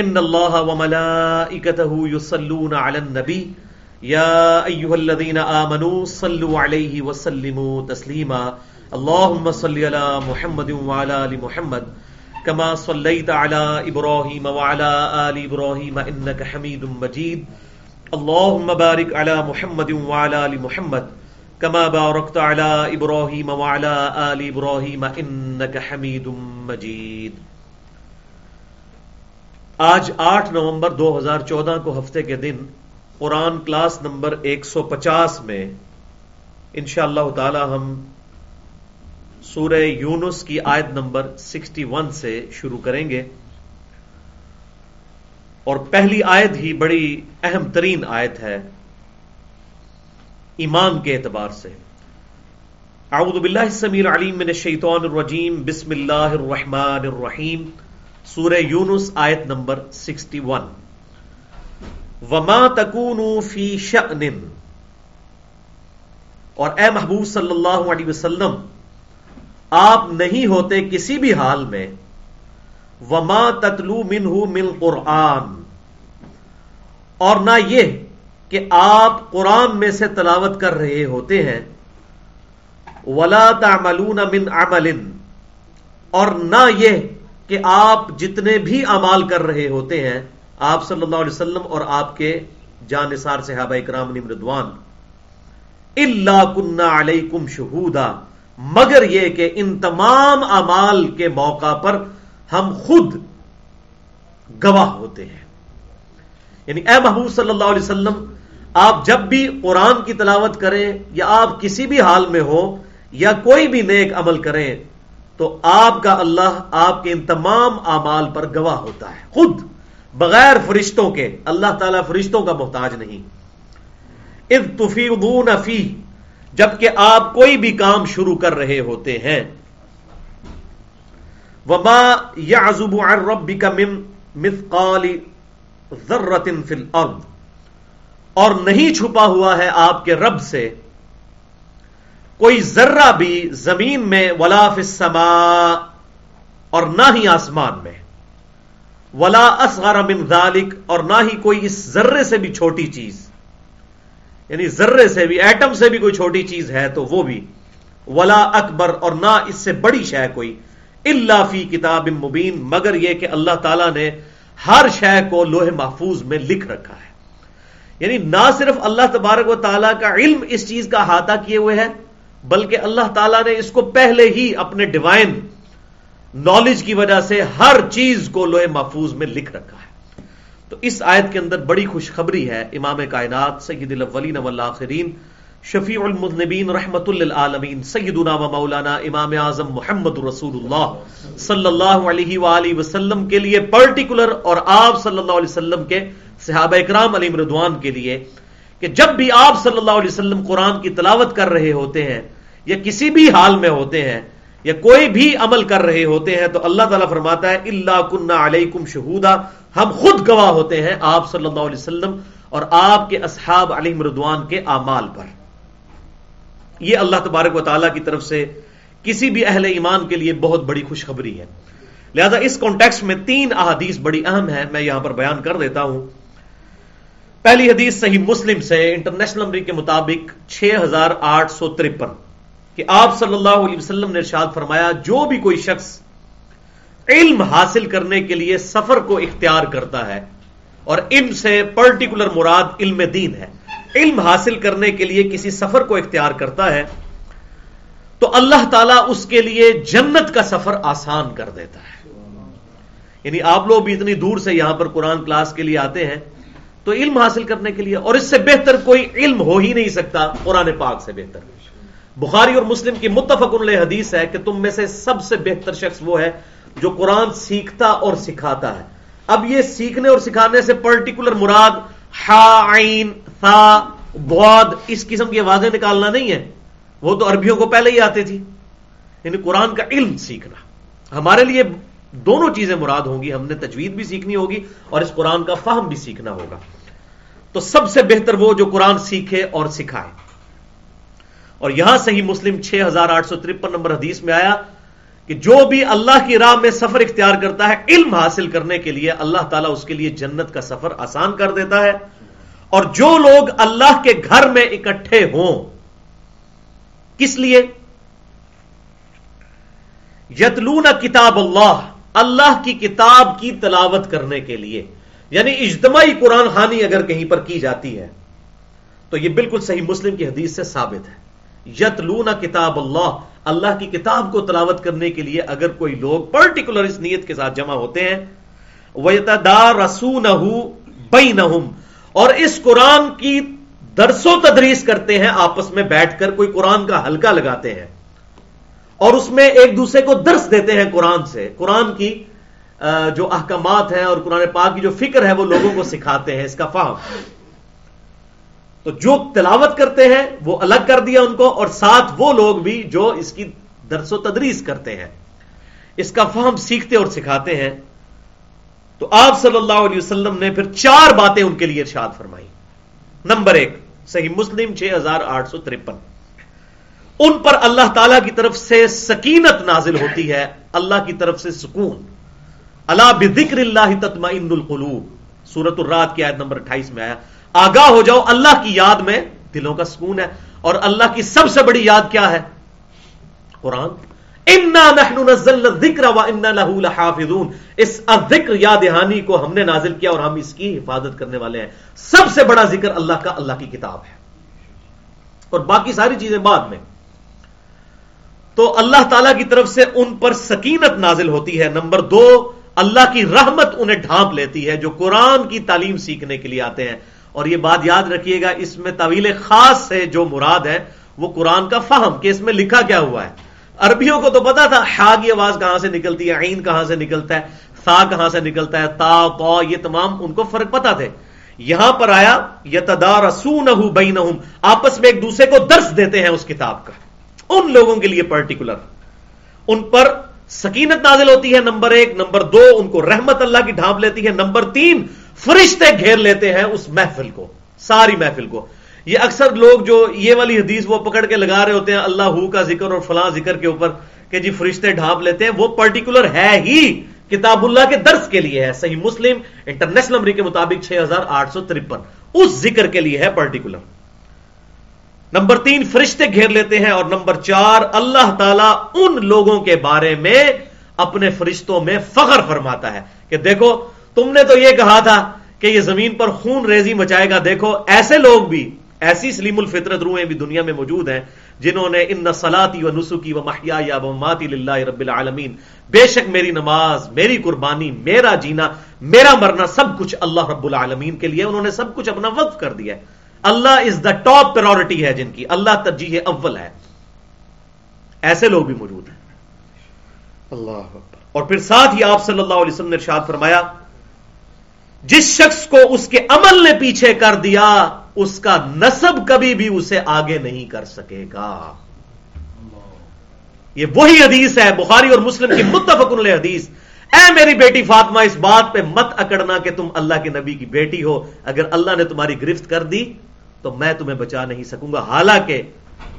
ان اللہ وملائکته يصلون على النبی یا ایها الذين آمنوا صلوا علیہ وسلموا تسلیما اللهم صل على محمد وعلى ال محمد كما صليت على ابراهيم وعلى ال ابراهيم انك حميد مجيد. اللهم بارك على محمد وعلى ال محمد كما باركت على ابراهيم وعلى ال ابراهيم انك حميد مجيد. آج آٹھ نومبر دو ہزار چودہ کو ہفتے کے دن قرآن کلاس نمبر ایک سو پچاس میں انشاء اللہ تعالی ہم سورہ یونس کی آیت نمبر سکسٹی ون سے شروع کریں گے۔ اور پہلی آیت ہی بڑی اہم ترین آیت ہے ایمان کے اعتبار سے۔ اعوذ باللہ السمیع العلیم من الشیطان الرجیم، بسم اللہ الرحمن الرحیم۔ سورہ یونس آیت نمبر سکسٹی ون۔ وما تکون فی شأن۔ اور اے محبوب صلی اللہ علیہ وسلم، آپ نہیں ہوتے کسی بھی حال میں۔ وما تتلو منہ من قرآن۔ اور نہ یہ کہ آپ قرآن میں سے تلاوت کر رہے ہوتے ہیں۔ ولا تعملون من عمل۔ اور نہ یہ کہ آپ جتنے بھی امال کر رہے ہوتے ہیں، آپ صلی اللہ علیہ وسلم اور آپ کے جانصار صحابہ اکرام نمردوان اللہ کنہ علیکم شہودا، مگر یہ کہ ان تمام امال کے موقع پر ہم خود گواہ ہوتے ہیں۔ یعنی اے محبوب صلی اللہ علیہ وسلم، آپ جب بھی قرآن کی تلاوت کریں یا آپ کسی بھی حال میں ہو یا کوئی بھی نیک عمل کریں تو آپ کا اللہ آپ کے ان تمام اعمال پر گواہ ہوتا ہے۔ خود بغیر فرشتوں کے اللہ تعالی فرشتوں کا محتاج نہیں۔ اذ تفیضون فی، جبکہ آپ کوئی بھی کام شروع کر رہے ہوتے ہیں۔ وما يعزب عن ربك من مثقال ذرة في الارض۔ اور نہیں چھپا ہوا ہے آپ کے رب سے کوئی ذرہ بھی زمین میں ولا فسما اور نہ ہی آسمان میں، ولا اصغر من ذالک اور نہ ہی کوئی اس ذرے سے بھی چھوٹی چیز یعنی ذرے سے بھی، ایٹم سے بھی کوئی چھوٹی چیز ہے تو وہ بھی ولا اکبر اور نہ اس سے بڑی شے کوئی اللہ فی کتاب مبین، مگر یہ کہ اللہ تعالی نے ہر شے کو لوہے محفوظ میں لکھ رکھا ہے۔ یعنی نہ صرف اللہ تبارک و تعالیٰ کا علم اس چیز کا احاطہ کیے ہوئے ہے بلکہ اللہ تعالیٰ نے اس کو پہلے ہی اپنے ڈیوائن نالج کی وجہ سے ہر چیز کو لوہے محفوظ میں لکھ رکھا ہے۔ تو اس آیت کے اندر بڑی خوشخبری ہے امام کائنات سید الاولین والآخرین، شفیع المذنبین رحمت للعالمین، سیدنا و مولانا امام اعظم محمد رسول اللہ صلی اللہ علیہ وآلہ وسلم کے لیے پرٹیکولر اور آپ صلی اللہ علیہ وسلم کے صحابہ اکرام علی مردوان کے لیے کہ جب بھی آپ صلی اللہ علیہ وسلم قرآن کی تلاوت کر رہے ہوتے ہیں یا کسی بھی حال میں ہوتے ہیں، یا کوئی بھی عمل کر رہے ہوتے ہیں، تو اللہ تعالیٰ فرماتا ہے اللہ کنہ علیکم شہودا ہم خود گواہ ہوتے ہیں آپ صلی اللہ علیہ وسلم اور آپ کے اصحاب علی مردوان کے اعمال پر۔ یہ اللہ تبارک و تعالیٰ کی طرف سے کسی بھی اہل ایمان کے لیے بہت بڑی خوشخبری ہے۔ لہذا اس کانٹیکس میں تین احادیث بڑی اہم ہے میں یہاں پر بیان کر دیتا ہوں۔ پہلی حدیث صحیح مسلم سے، انٹرنیشنل نمبر کے مطابق چھ ہزار آٹھ سو ترپن۔ کہ آپ صلی اللہ علیہ وسلم نے ارشاد فرمایا، جو بھی کوئی شخص علم حاصل کرنے کے لیے سفر کو اختیار کرتا ہے اور علم سے پرٹیکولر مراد علم دین ہے، علم حاصل کرنے کے لیے کسی سفر کو اختیار کرتا ہے، تو اللہ تعالیٰ اس کے لیے جنت کا سفر آسان کر دیتا ہے۔ یعنی آپ لوگ بھی اتنی دور سے یہاں پر قرآن کلاس کے لیے آتے ہیں، تو علم حاصل کرنے کے لیے، اور اس سے بہتر کوئی علم ہو ہی نہیں سکتا، قرآن پاک سے بہتر۔ بخاری اور مسلم کی متفق علیہ حدیث ہے کہ تم میں سے سب سے بہتر شخص وہ ہے جو قرآن سیکھتا اور سکھاتا ہے۔ اب یہ سیکھنے اور سکھانے سے پرٹیکولر مراد ہا، عین، تھا بود اس قسم کی آوازیں نکالنا نہیں ہے۔ وہ تو عربیوں کو پہلے ہی آتے تھی یعنی قرآن کا علم سیکھنا۔ ہمارے لیے دونوں چیزیں مراد ہوں گی۔ ہم نے تجوید بھی سیکھنی ہوگی اور اس قرآن کا فہم بھی سیکھنا ہوگا۔ تو سب سے بہتر وہ جو قرآن سیکھے اور سکھائے۔ اور یہاں صحیح مسلم چھ ہزار آٹھ سو ترپن نمبر حدیث میں آیا کہ جو بھی اللہ کی راہ میں سفر اختیار کرتا ہے، علم حاصل کرنے کے لیے اللہ تعالیٰ اس کے لیے جنت کا سفر آسان کر دیتا ہے۔ اور جو لوگ اللہ کے گھر میں اکٹھے ہوں، کس لیے؟ یتلون کتاب اللہ اللہ کی کتاب کی تلاوت کرنے کے لیے۔ یعنی اجتماعی قرآن خانی اگر کہیں پر کی جاتی ہے، تو یہ بالکل صحیح مسلم کی حدیث سے ثابت ہے۔ یتلون کتاب اللہ اللہ کی کتاب کو تلاوت کرنے کے لیے اگر کوئی لوگ پرٹیکولر اس نیت کے ساتھ جمع ہوتے ہیں اور اس قرآن کی درس و تدریس کرتے ہیں، آپس میں بیٹھ کر کوئی قرآن کا ہلکا لگاتے ہیں، اور اس میں ایک دوسرے کو درس دیتے ہیں قرآن سے، قرآن کی جو احکامات ہیں اور قرآن پاک کی جو فکر ہے، وہ لوگوں کو سکھاتے ہیں، اس کا فہم۔ تو جو تلاوت کرتے ہیں وہ الگ کر دیا ان کو اور ساتھ وہ لوگ بھی جو اس کی درس و تدریس کرتے ہیں، اس کا فہم سیکھتے اور سکھاتے ہیں۔ تو آپ صلی اللہ علیہ وسلم نے پھر چار باتیں ان کے لیے ارشاد فرمائی۔ نمبر ایک، صحیح مسلم چھ ہزار آٹھ سو ترپن۔ ان پر اللہ تعالی کی طرف سے سکینت نازل ہوتی ہے، اللہ کی طرف سے سکون۔ اللہ بکر اللہ تتما القلوب۔ سورت الرات کی آیت نمبر اٹھائیس میں آیا۔ آگاہ ہو جاؤ، اللہ کی یاد میں دلوں کا سکون ہے۔ اور اللہ کی سب سے بڑی یاد کیا ہے؟ قرآن۔ ذکر و اس ذکر یاد دہانی کو ہم نے نازل کیا اور ہم اس کی حفاظت کرنے والے ہیں۔ سب سے بڑا ذکر اللہ کا، اللہ کی کتاب ہے۔ اور باقی ساری چیزیں بعد میں۔ تو اللہ تعالی کی طرف سے ان پر سکینت نازل ہوتی ہے۔ نمبر دو، اللہ کی رحمت انہیں ڈھانپ لیتی ہے، جو قرآن کی تعلیم سیکھنے کے لیے آتے ہیں۔ اور یہ بات یاد رکھیے گا، اس میں طویل خاص سے جو مراد ہے، وہ قرآن کا فہم کہ اس میں لکھا کیا ہوا ہے۔ عربیوں کو تو پتا تھا ہا کی آواز کہاں سے نکلتی ہے، عین کہاں سے نکلتا ہے، سا کہاں سے نکلتا ہے، تا پا یہ تمام ان کو فرق پتا تھے۔ یہاں پر آیا یتدار بین آپس میں ایک دوسرے کو درس دیتے ہیں اس کتاب کا۔ ان لوگوں کے لیے پرٹیکولر۔ ان پر سکینت نازل ہوتی ہے، نمبر ایک، نمبر دو، ان کو رحمت اللہ کی ڈھانپ لیتی ہے، نمبر تین فرشتے گھیر لیتے ہیں اس محفل کو، ساری محفل کو۔ یہ اکثر لوگ جو یہ والی حدیث وہ پکڑ کے لگا رہے ہوتے ہیں، اللہ ہو کا ذکر اور فلاں ذکر کے اوپر کہ جی فرشتے ڈھانپ لیتے ہیں، وہ پرٹیکولر ہے ہی کتاب اللہ کے درس کے لیے ہے۔ صحیح مسلم، انٹرنیشنل نمبر کے مطابق چھ ہزار آٹھ سو ترپن۔ اس ذکر کے لیے ہے پرٹیکولر۔ نمبر تین، فرشتے گھیر لیتے ہیں۔ اور نمبر چار، اللہ تعالی ان لوگوں کے بارے میں اپنے فرشتوں میں فخر فرماتا ہے کہ دیکھو تم نے تو یہ کہا تھا کہ یہ زمین پر خون ریزی مچائے گا۔ دیکھو ایسے لوگ بھی ایسی سلیم الفطرت روحیں بھی دنیا میں موجود ہیں جنہوں نے ان سلاتی و نسخی و محیا یا و ماتی اللہ رب العالمین بے شک میری نماز میری قربانی میرا جینا میرا مرنا سب کچھ اللہ رب العالمین کے لیے انہوں نے سب کچھ اپنا وقف کر دیا ہے۔ اللہ از دا ٹاپ پرورٹی ہے جن کی اللہ ترجیح اول ہے۔ ایسے لوگ بھی موجود ہیں۔ اللہ اور پھر ساتھ ہی آپ صلی اللہ علیہ وسلم نے ارشاد فرمایا جس شخص کو اس کے عمل نے پیچھے کر دیا، اس کا نصب کبھی بھی اسے آگے نہیں کر سکے گا۔ یہ وہی حدیث ہے، بخاری اور مسلم کی متفق حدیث۔ اے میری بیٹی فاطمہ، اس بات پہ مت اکڑنا کہ تم اللہ کے نبی کی بیٹی ہو۔ اگر اللہ نے تمہاری گرفت کر دی، تو میں تمہیں بچا نہیں سکوں گا۔ حالانکہ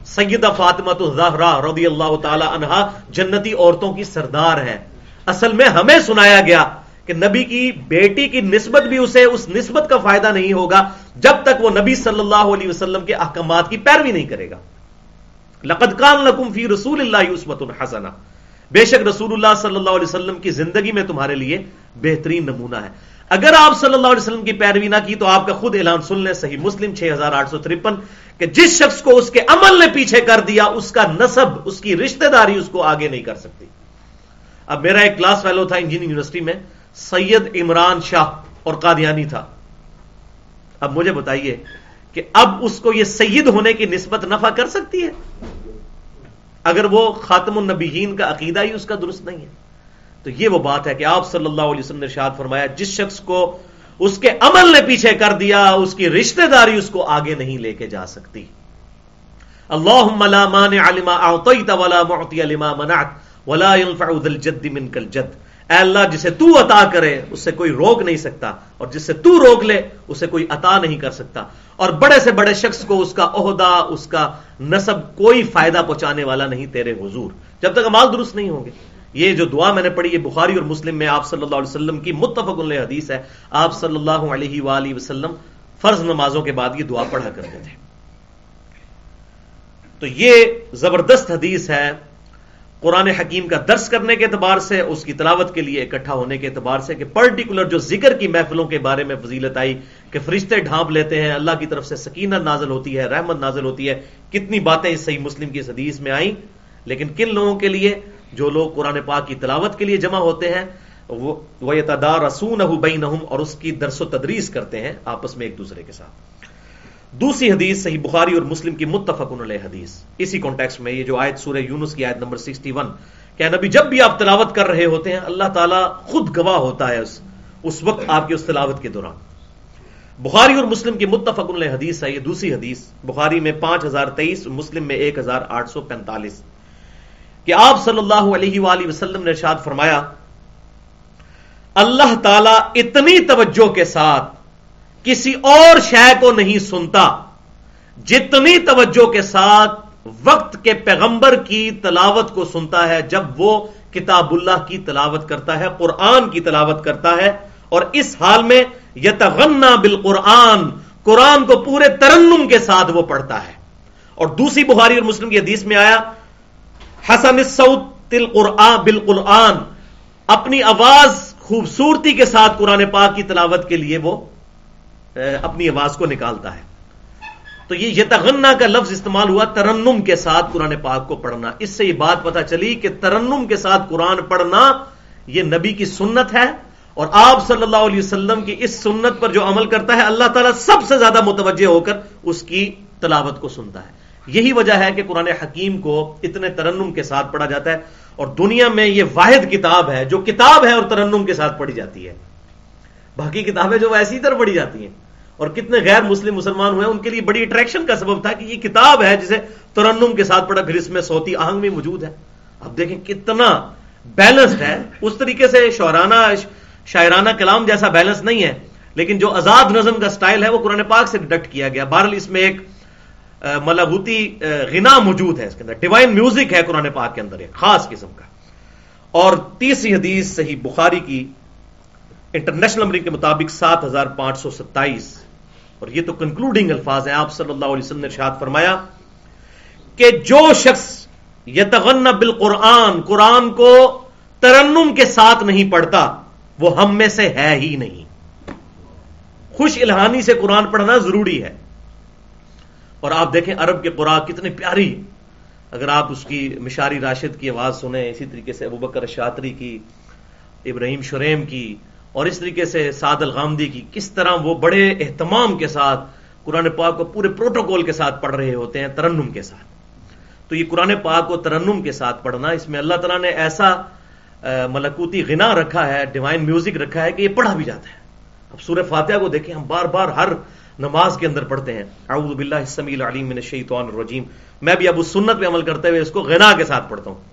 سیدہ فاطمہ تو زہرا رضی اللہ تعالی عنہا جنتی عورتوں کی سردار ہے۔ اصل میں ہمیں سنایا گیا کہ نبی کی بیٹی کی نسبت بھی اسے اس نسبت کا فائدہ نہیں ہوگا جب تک وہ نبی صلی اللہ علیہ وسلم کے احکامات کی پیروی نہیں کرے گا۔ لقد کان لکم فی رسول اللہ عثمت الحسنہ بے شک رسول اللہ صلی اللہ علیہ وسلم کی زندگی میں تمہارے لیے بہترین نمونہ ہے۔ اگر آپ صلی اللہ علیہ وسلم کی پیروی نہ کی تو آپ کا خود اعلان سن لیں صحیح مسلم چھ ہزار آٹھ سو ترپن کہ جس شخص کو اس کے عمل نے پیچھے کر دیا اس کا نصب اس کی رشتہ داری اس کو آگے نہیں کر سکتی۔ اب میرا ایک کلاس فیلو تھا انجینئرنگ یونیورسٹی میں۔ سید عمران شاہ اور قادیانی تھا۔ اب مجھے بتائیے کہ اب اس کو یہ سید ہونے کی نسبت نفع کر سکتی ہے؟ اگر وہ خاتم النبیین کا عقیدہ ہی اس کا درست نہیں ہے۔ تو یہ وہ بات ہے کہ آپ صلی اللہ علیہ وسلم نے ارشاد فرمایا، جس شخص کو اس کے عمل نے پیچھے کر دیا، اس کی رشتہ داری اس کو آگے نہیں لے کے جا سکتی۔ اللہ ولا ينفع ذا الجد منك الجد اے اللہ جسے تو عطا کرے، اس سے کوئی روک نہیں سکتا، اور جس سے تو روک لے، اسے کوئی عطا نہیں کر سکتا۔ اور بڑے سے بڑے شخص کو اس کا عہدہ، اس کا نصب کوئی فائدہ پہنچانے والا نہیں تیرے حضور۔ جب تک امال درست نہیں ہوں گے۔ یہ جو دعا میں نے پڑھی ہے بخاری اور مسلم میں آپ صلی اللہ علیہ وسلم کی متفق علیہ حدیث ہے۔ آپ صلی اللہ علیہ وآلہ وسلم فرض نمازوں کے بعد یہ دعا پڑھا کرتے تھے۔ تو یہ زبردست حدیث ہے۔ قرآن حکیم کا درس کرنے کے اعتبار سے، اس کی تلاوت کے لیے اکٹھا ہونے کے اعتبار سے کہ پرٹیکولر جو ذکر کی محفلوں کے بارے میں فضیلت آئی کہ فرشتے ڈھانپ لیتے ہیں، اللہ کی طرف سے سکینت نازل ہوتی ہے، رحمت نازل ہوتی ہے، کتنی باتیں اس صحیح مسلم کی حدیث میں آئیں۔ لیکن کن لوگوں کے لیے؟ جو لوگ قرآن پاک کی تلاوت کے لیے جمع ہوتے ہیں، وہ تدار رسون اور اس کی درس و تدریس کرتے ہیں آپس میں ایک دوسرے کے ساتھ۔ دوسری حدیث صحیح بخاری اور مسلم کی متفق علیہ حدیث۔ اسی کانٹیکس میں یہ جو آیت سورہ یونس کی آیت نمبر 61 کہ نبی جب بھی آپ تلاوت کر رہے ہوتے ہیں، اللہ تعالیٰ خود گواہ ہوتا ہے اس اس وقت آپ کی اس تلاوت کے دوران۔ بخاری اور مسلم کی متفق علیہ حدیث ہے، یہ دوسری حدیث۔ بخاری میں پانچ ہزار تیئیس، مسلم میں ایک ہزار آٹھ سو پینتالیس۔ کہ آپ صلی اللہ علیہ وآلہ وسلم نے ارشاد فرمایا، اللہ تعالی اتنی توجہ کے ساتھ کسی اور شے کو نہیں سنتا۔ جتنی توجہ کے ساتھ وقت کے پیغمبر کی تلاوت کو سنتا ہے، جب وہ کتاب اللہ کی تلاوت کرتا ہے، قرآن کی تلاوت کرتا ہے، اور اس حال میں یتغنا بالقرآن، قرآن کو پورے ترنم کے ساتھ وہ پڑھتا ہے۔ اور دوسری بخاری اور مسلم کی حدیث میں آیا، حسن تل قرآن بالقرآن۔ اپنی آواز خوبصورتی کے ساتھ قرآن پاک کی تلاوت کے لیے وہ اپنی آواز کو نکالتا ہے۔ تو یہ یتغنا کا لفظ استعمال ہوا ترنم کے ساتھ قرآن پاک کو پڑھنا۔ اس سے یہ بات پتا چلی کہ ترنم کے ساتھ قرآن پڑھنا یہ نبی کی سنت ہے اور آپ صلی اللہ علیہ وسلم کی اس سنت پر جو عمل کرتا ہے، اللہ تعالیٰ سب سے زیادہ متوجہ ہو کر اس کی تلاوت کو سنتا ہے۔ یہی وجہ ہے کہ قرآن حکیم کو اتنے ترنم کے ساتھ پڑھا جاتا ہے اور دنیا میں یہ واحد کتاب ہے، جو کتاب ہے اور ترنم کے ساتھ پڑھی جاتی ہے۔ باقی کتابیں جو ایسی طرح پڑھی جاتی ہیں۔ اور کتنے غیر مسلم مسلمان ہوئے، ان کے لیے بڑی اٹریکشن کا سبب تھا کہ یہ کتاب ہے جسے ترنم کے ساتھ پڑھا، پھر اس میں سوتی آہنگ بھی موجود ہے۔ اب دیکھیں کتنا بیلنسڈ ہے۔ اس طریقے سے شعرانہ، شاعرانہ کلام جیسا بیلنس نہیں ہے، لیکن جو آزاد نظم کا سٹائل ہے، وہ قرآن پاک سے ڈکٹ کیا گیا۔ بہرحال اس میں ایک ملغوتی غنا موجود ہے اس کے اندر۔ ڈیوائن میوزک ہے قرآن پاک کے اندر ایک خاص قسم کا۔ اور تیسری حدیث صحیح بخاری کی انٹرنیشنل نمبر کے مطابق سات ہزار پانچ سو ستائیس۔ اور یہ تو کنکلوڈنگ الفاظ ہیں، آپ صلی اللہ علیہ وسلم نے ارشاد فرمایا کہ جو شخص یتغن بالقرآن، قرآن کو ترنم کے ساتھ نہیں پڑھتا، وہ ہم میں سے ہے ہی نہیں۔ خوش الہانی سے قرآن پڑھنا ضروری ہے۔ اور آپ دیکھیں عرب کے قرآن کتنی پیاری اگر آپ اس کی مشاری راشد کی آواز سنیں، اسی طریقے سے ابو بکر شاطری کی، ابراہیم شریم کی اور اس طریقے سے سعد الغامدی کی کس طرح وہ بڑے اہتمام کے ساتھ قرآن پاک کو پورے پروٹوکول کے ساتھ پڑھ رہے ہوتے ہیں ترنم کے ساتھ۔ تو یہ قرآن پاک کو ترنم کے ساتھ پڑھنا، اس میں اللہ تعالیٰ نے ایسا ملکوتی غنا رکھا ہے، ڈیوائن میوزک رکھا ہے کہ یہ پڑھا بھی جاتا ہے۔ اب سورہ فاتحہ کو دیکھیں، ہم بار بار ہر نماز کے اندر پڑھتے ہیں۔ اعوذ باللہ السمیع العلیم من الشیطان الرجیم۔ میں بھی اب اس سنت پہ عمل کرتے ہوئے اس کو غنا کے ساتھ پڑھتا ہوں۔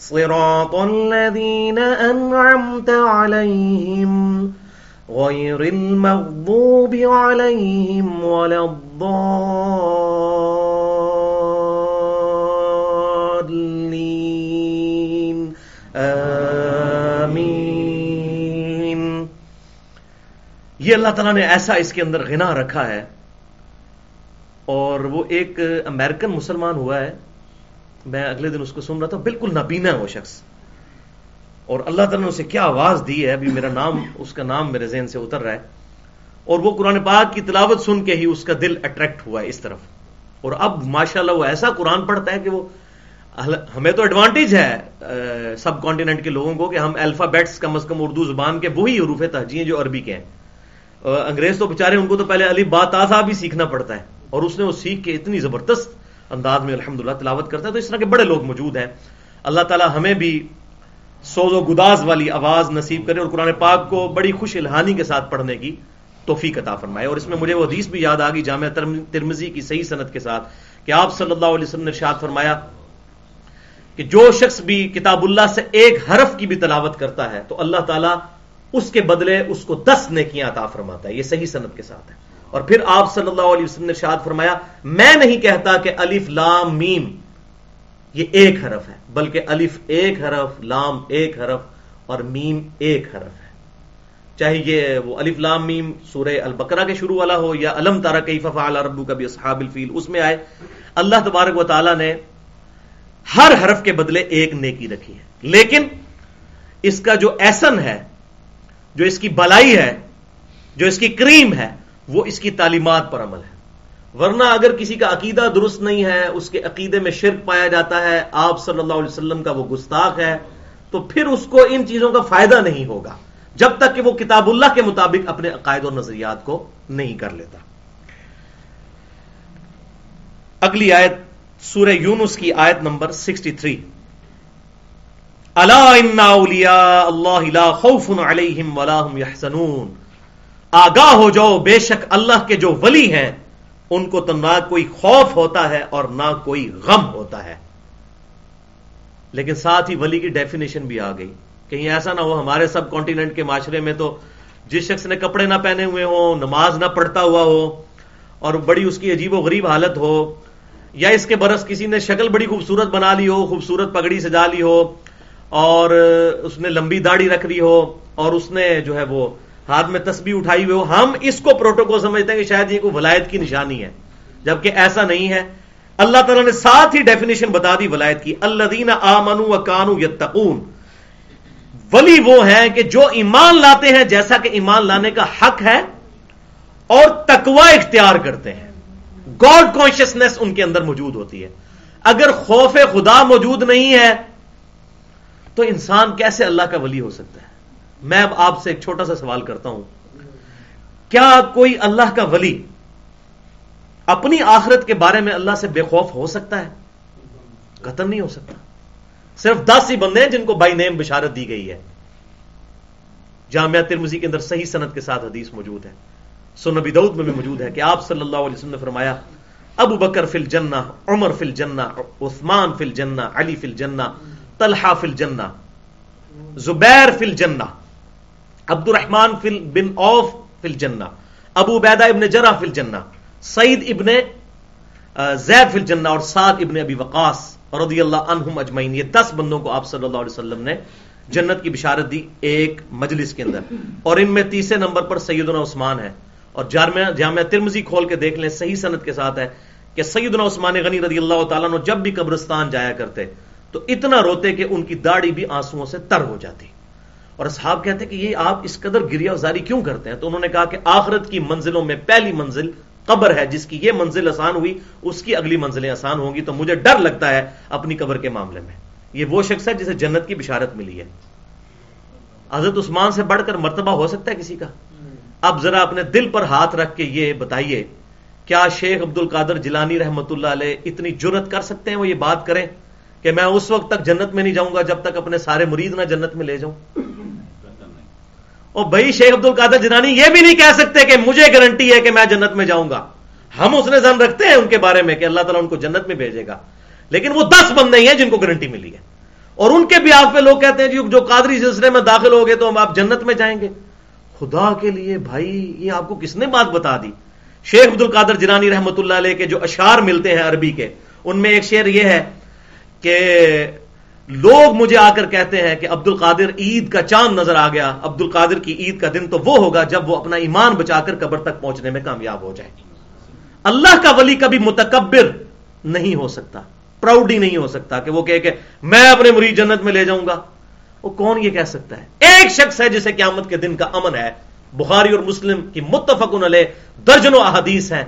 صراط الذين أنعمت عليهم غير المغضوب عليهم ولا الضالين. آمين. یہ اللہ تعالیٰ نے ایسا اس کے اندر غنا رکھا ہے اور وہ ایک امریکن مسلمان ہوا ہے میں اگلے دن اس کو سن رہا تھا، بالکل نابینا ہے وہ شخص۔ اور اللہ تعالیٰ نے اسے کیا آواز دی ہے، ابھی میرا نام، اس کا نام میرے ذہن سے اتر رہا ہے۔ اور وہ قرآن پاک کی تلاوت سن کے ہی اس کا دل اٹریکٹ ہوا ہے اس طرف۔ اور اب ماشاءاللہ وہ ایسا قرآن پڑھتا ہے کہ وہ ہمیں تو ایڈوانٹیج ہے سب کانٹیننٹ کے لوگوں کو کہ ہم الفابیٹس کم از کم اردو زبان کے وہی حروف تہجی جو عربی کے ہیں۔ انگریز تو بےچارے ان کو تو پہلے علی بات آسا بھی سیکھنا پڑتا ہے۔ اور اس نے وہ سیکھ کے اتنی زبردست انداز میں الحمد تلاوت کرتا ہے، تو اس طرح کے بڑے لوگ موجود ہیں۔ اللہ تعالیٰ ہمیں بھی سوز و گداز والی آواز نصیب کرے اور قرآن پاک کو بڑی خوش الحانی کے ساتھ پڑھنے کی توفیق عطا فرمائے۔ اور اس میں مجھے وہ حدیث بھی یاد آ گئی جامعہ ترمزی کی صحیح صنعت کے ساتھ، کہ آپ صلی اللہ علیہ وسلم نے ارشاد فرمایا کہ جو شخص بھی کتاب اللہ سے ایک حرف کی بھی تلاوت کرتا ہے، تو اللہ تعالیٰ اس کے بدلے اس کو دس نیکیاں عطا فرماتا ہے۔ یہ صحیح صنعت کے ساتھ ہے۔ اور پھر آپ صلی اللہ علیہ وسلم نے شاد فرمایا، میں نہیں کہتا کہ الف لام میم، یہ ایک حرف ہے، بلکہ الف ایک حرف، لام ایک حرف اور میم ایک حرف ہے۔ چاہے یہ وہ الف لام میم سورہ البقرہ کے شروع والا ہو یا علم تارا کئی ففا ربو کا بھی اصحاب الفیل، اس میں آئے، اللہ تبارک و تعالیٰ نے ہر حرف کے بدلے ایک نیکی رکھی ہے۔ لیکن اس کا جو ایسن ہے، جو اس کی بلائی ہے، جو اس کی کریم ہے وہ اس کی تعلیمات پر عمل ہے۔ ورنہ اگر کسی کا عقیدہ درست نہیں ہے، اس کے عقیدے میں شرک پایا جاتا ہے، آپ صلی اللہ علیہ وسلم کا وہ گستاخ ہے، تو پھر اس کو ان چیزوں کا فائدہ نہیں ہوگا، جب تک کہ وہ کتاب اللہ کے مطابق اپنے عقائد اور نظریات کو نہیں کر لیتا۔ اگلی آیت، سورہ یونس کی آیت نمبر سکسٹی تھری۔ اللہ اللہ خوف علیہم ولا يحزنون آگاہ ہو جاؤ، بے شک اللہ کے جو ولی ہیں، ان کو تو نہ کوئی خوف ہوتا ہے اور نہ کوئی غم ہوتا ہے۔ لیکن ساتھ ہی ولی کی ڈیفینیشن بھی آ گئی کہیں ایسا نہ ہو، ہمارے سب کانٹیننٹ کے معاشرے میں تو جس شخص نے کپڑے نہ پہنے ہوئے ہوں، نماز نہ پڑھتا ہوا ہو، اور بڑی اس کی عجیب و غریب حالت ہو، یا اس کے برس کسی نے شکل بڑی خوبصورت بنا لی ہو، خوبصورت پگڑی سجا لی ہو، اور اس نے لمبی داڑھی رکھ لی ہو، اور اس نے جو ہے وہ ہاتھ میں تسبیح اٹھائی ہوئے ہو، ہم اس کو پروٹوکول سمجھتے ہیں کہ شاید یہ کوئی ولایت کی نشانی ہے، جبکہ ایسا نہیں ہے۔ اللہ تعالیٰ نے ساتھ ہی ڈیفینیشن بتا دی ولایت کی اللہ دینا آ منو کانو یتقون۔ ولی وہ ہیں کہ جو ایمان لاتے ہیں، جیسا کہ ایمان لانے کا حق ہے اور تکوا اختیار کرتے ہیں۔ گاڈ کانشیسنیس ان کے اندر موجود ہوتی ہے۔ اگر خوف خدا موجود نہیں ہے، تو انسان کیسے اللہ کا ولی ہو سکتا ہے؟ میں اب آپ سے ایک چھوٹا سا سوال کرتا ہوں۔ کیا کوئی اللہ کا ولی اپنی آخرت کے بارے میں اللہ سے بے خوف ہو سکتا ہے؟ قتل نہیں ہو سکتا۔ صرف دس ہی بندے ہیں جن کو بائی نیم بشارت دی گئی ہے۔ جامعہ ترمزی کے اندر صحیح صنعت کے ساتھ حدیث موجود ہے۔ سنبی دعود میں بھی موجود ہے کہ آپ صلی اللہ علیہ وسلم نے فرمایا، ابو بکر فل جنہ عمر فل جنہ عثمان فل جنہ علی فل جنہ طلحہ فل جنہ زبیر فل جنہ عبد الرحمان فل بن اوف فل جنا ابو بیدا ابن جرا فل جنا سعید ابن زید فل جنا اور سعد ابن ابی وقاص رضی اللہ عنہم اجمعین۔ یہ دس بندوں کو آپ صلی اللہ علیہ وسلم نے جنت کی بشارت دی ایک مجلس کے اندر۔ اور ان میں تیسرے نمبر پر سیدنا عثمان ہے۔ اور جامعہ جامعہ ترمزی کھول کے دیکھ لیں، صحیح صنعت کے ساتھ ہے کہ سیدنا عثمان غنی رضی اللہ تعالیٰ نے جب بھی قبرستان جایا کرتے تو اتنا روتے کہ ان کی داڑھی بھی آنسو سے تر ہو جاتی۔ اور اصحاب کہتے ہیں کہ یہ آپ اس قدر گریا ازاری کیوں کرتے ہیں؟ تو انہوں نے کہا کہ آخرت کی منزلوں میں پہلی منزل قبر ہے، جس کی یہ منزل آسان ہوئی، اس کی اگلی منزلیں آسان ہوں گی۔ تو مجھے ڈر لگتا ہے اپنی قبر کے معاملے میں۔ یہ وہ شخص ہے جسے جنت کی بشارت ملی ہے۔ حضرت عثمان سے بڑھ کر مرتبہ ہو سکتا ہے کسی کا؟ اب ذرا اپنے دل پر ہاتھ رکھ کے یہ بتائیے، کیا شیخ عبد القادر جلانی رحمت اللہ علیہ اتنی جرت کر سکتے ہیں وہ یہ بات کریں کہ میں اس وقت تک جنت میں نہیں جاؤں گا جب تک اپنے سارے مرید نہ جنت میں لے جاؤں؟ اور بھائی شیخ عبد القادر جنانی یہ بھی نہیں کہہ سکتے کہ مجھے گارنٹی ہے کہ میں جنت میں جاؤں گا۔ ہم اس نے زن رکھتے ہیں ان کے بارے میں کہ اللہ تعالیٰ ان کو جنت میں بھیجے گا۔ لیکن وہ دس بندے ہیں جن کو گارنٹی ملی ہے۔ اور ان کے بھی آپ پہ لوگ کہتے ہیں جی جو قادری سلسلے میں داخل ہو گئے تو ہم آپ جنت میں جائیں گے۔ خدا کے لیے بھائی، یہ آپ کو کس نے بات بتا دی؟ شیخ عبد القادر جنانی رحمت اللہ علیہ کے جو اشعار ملتے ہیں عربی کے، ان میں ایک شعر یہ ہے کہ لوگ مجھے آ کر کہتے ہیں کہ عبد القادر عید کا چاند نظر آ گیا عبد القادر کی عید کا دن تو وہ ہوگا جب وہ اپنا ایمان بچا کر قبر تک پہنچنے میں کامیاب ہو جائے۔ اللہ کا ولی کبھی متکبر نہیں ہو سکتا پراؤڈ ہی نہیں ہو سکتا کہ وہ کہ میں اپنے مریض جنت میں لے جاؤں گا۔ وہ کون یہ کہہ سکتا ہے؟ ایک شخص ہے جسے قیامت کے دن کا امن ہے۔ بخاری اور مسلم کی متفق علیہ درجنوں احادیث ہیں۔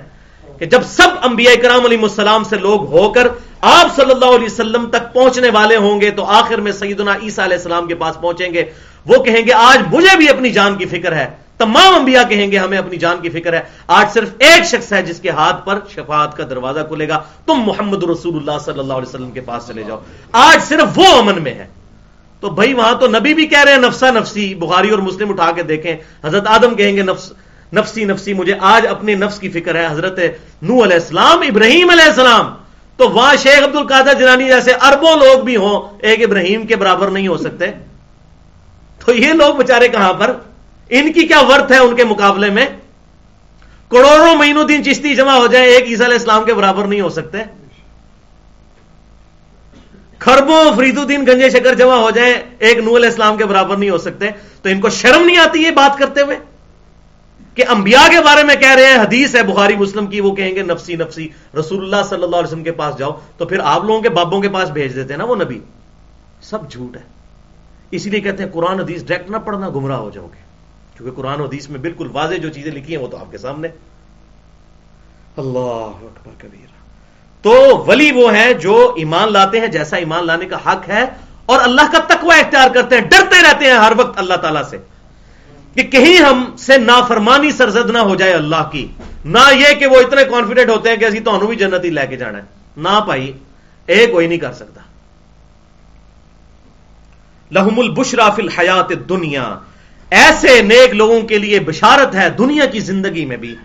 کہ جب سب انبیاء کرام علیہ السلام سے لوگ ہو کر آپ صلی اللہ علیہ وسلم تک پہنچنے والے ہوں گے تو آخر میں سیدنا عیسیٰ علیہ السلام کے پاس پہنچیں گے۔ وہ کہیں گے، آج مجھے بھی اپنی جان کی فکر ہے۔ تمام انبیاء کہیں گے، ہمیں اپنی جان کی فکر ہے۔ آج صرف ایک شخص ہے جس کے ہاتھ پر شفاعت کا دروازہ کھلے گا۔ تم محمد رسول اللہ صلی اللہ علیہ وسلم کے پاس چلے جاؤ۔ آج صرف وہ امن میں ہے۔ تو بھائی، وہاں تو نبی بھی کہہ رہے ہیں، نفسا نفسی، بخاری اور مسلم اٹھا کے دیکھیں۔ حضرت آدم کہیں گے، نفس نفسی نفسی، مجھے آج اپنے نفس کی فکر ہے، حضرت نو علیہ السلام، ابراہیم علیہ السلام۔ تو وہاں شیخ عبد القادر جنانی جیسے اربوں لوگ بھی ہوں، ایک ابراہیم کے برابر نہیں ہو سکتے۔ تو یہ لوگ بےچارے کہاں پر؟ ان کی کیا ورت ہے ان کے مقابلے میں؟ کروڑوں مہینوں دن چشتی جمع ہو جائے، ایک عیسیٰ علیہ السلام کے برابر نہیں ہو سکتے۔ خربوں فرید الدین گنجے شکر جمع ہو جائے، ایک نور علیہ السلام کے برابر نہیں ہو سکتے۔ تو ان کو شرم نہیں آتی یہ بات کرتے ہوئے؟ کہ انبیاء کے بارے میں کہہ رہے ہیں، حدیث ہے، بخاری، مسلم کی، وہ کہیں گے، نفسی نفسی، رسول اللہ صلی اللہ علیہ وسلم کے پاس جاؤ، تو پھر آپ لوگوں کے بابوں کے پاس بھیج دیتے ہیں نا وہ نبی۔ سب جھوٹ ہے۔ اسی لیے کہتے ہیں، قرآن حدیث ڈائریکٹ نہ پڑھنا گمراہ ہو جاؤ گے۔ کیونکہ قرآن حدیث میں بالکل واضح جو چیزیں لکھی ہیں، وہ تو آپ کے سامنے۔ اللہ اکبر کبیر۔ تو ولی وہ ہیں جو ایمان لاتے ہیں، جیسا ایمان لانے کا حق ہے، اور اللہ کا تقوی اختیار کرتے ہیں، ڈرتے رہتے ہیں ہر وقت اللہ تعالیٰ سے۔ کہ کہیں ہم سے نافرمانی سرزد نہ ہو جائے اللہ کی، نہ یہ کہ وہ اتنے کانفیڈنٹ ہوتے ہیں کہ اسی تو بھی جنت ہی لے کے جانا ہے۔ نہ پائی ایک کوئی نہیں کر سکتا۔ لہم البشرا فی الحیات دنیا ایسے نیک لوگوں کے لیے بشارت ہے دنیا کی زندگی میں بھی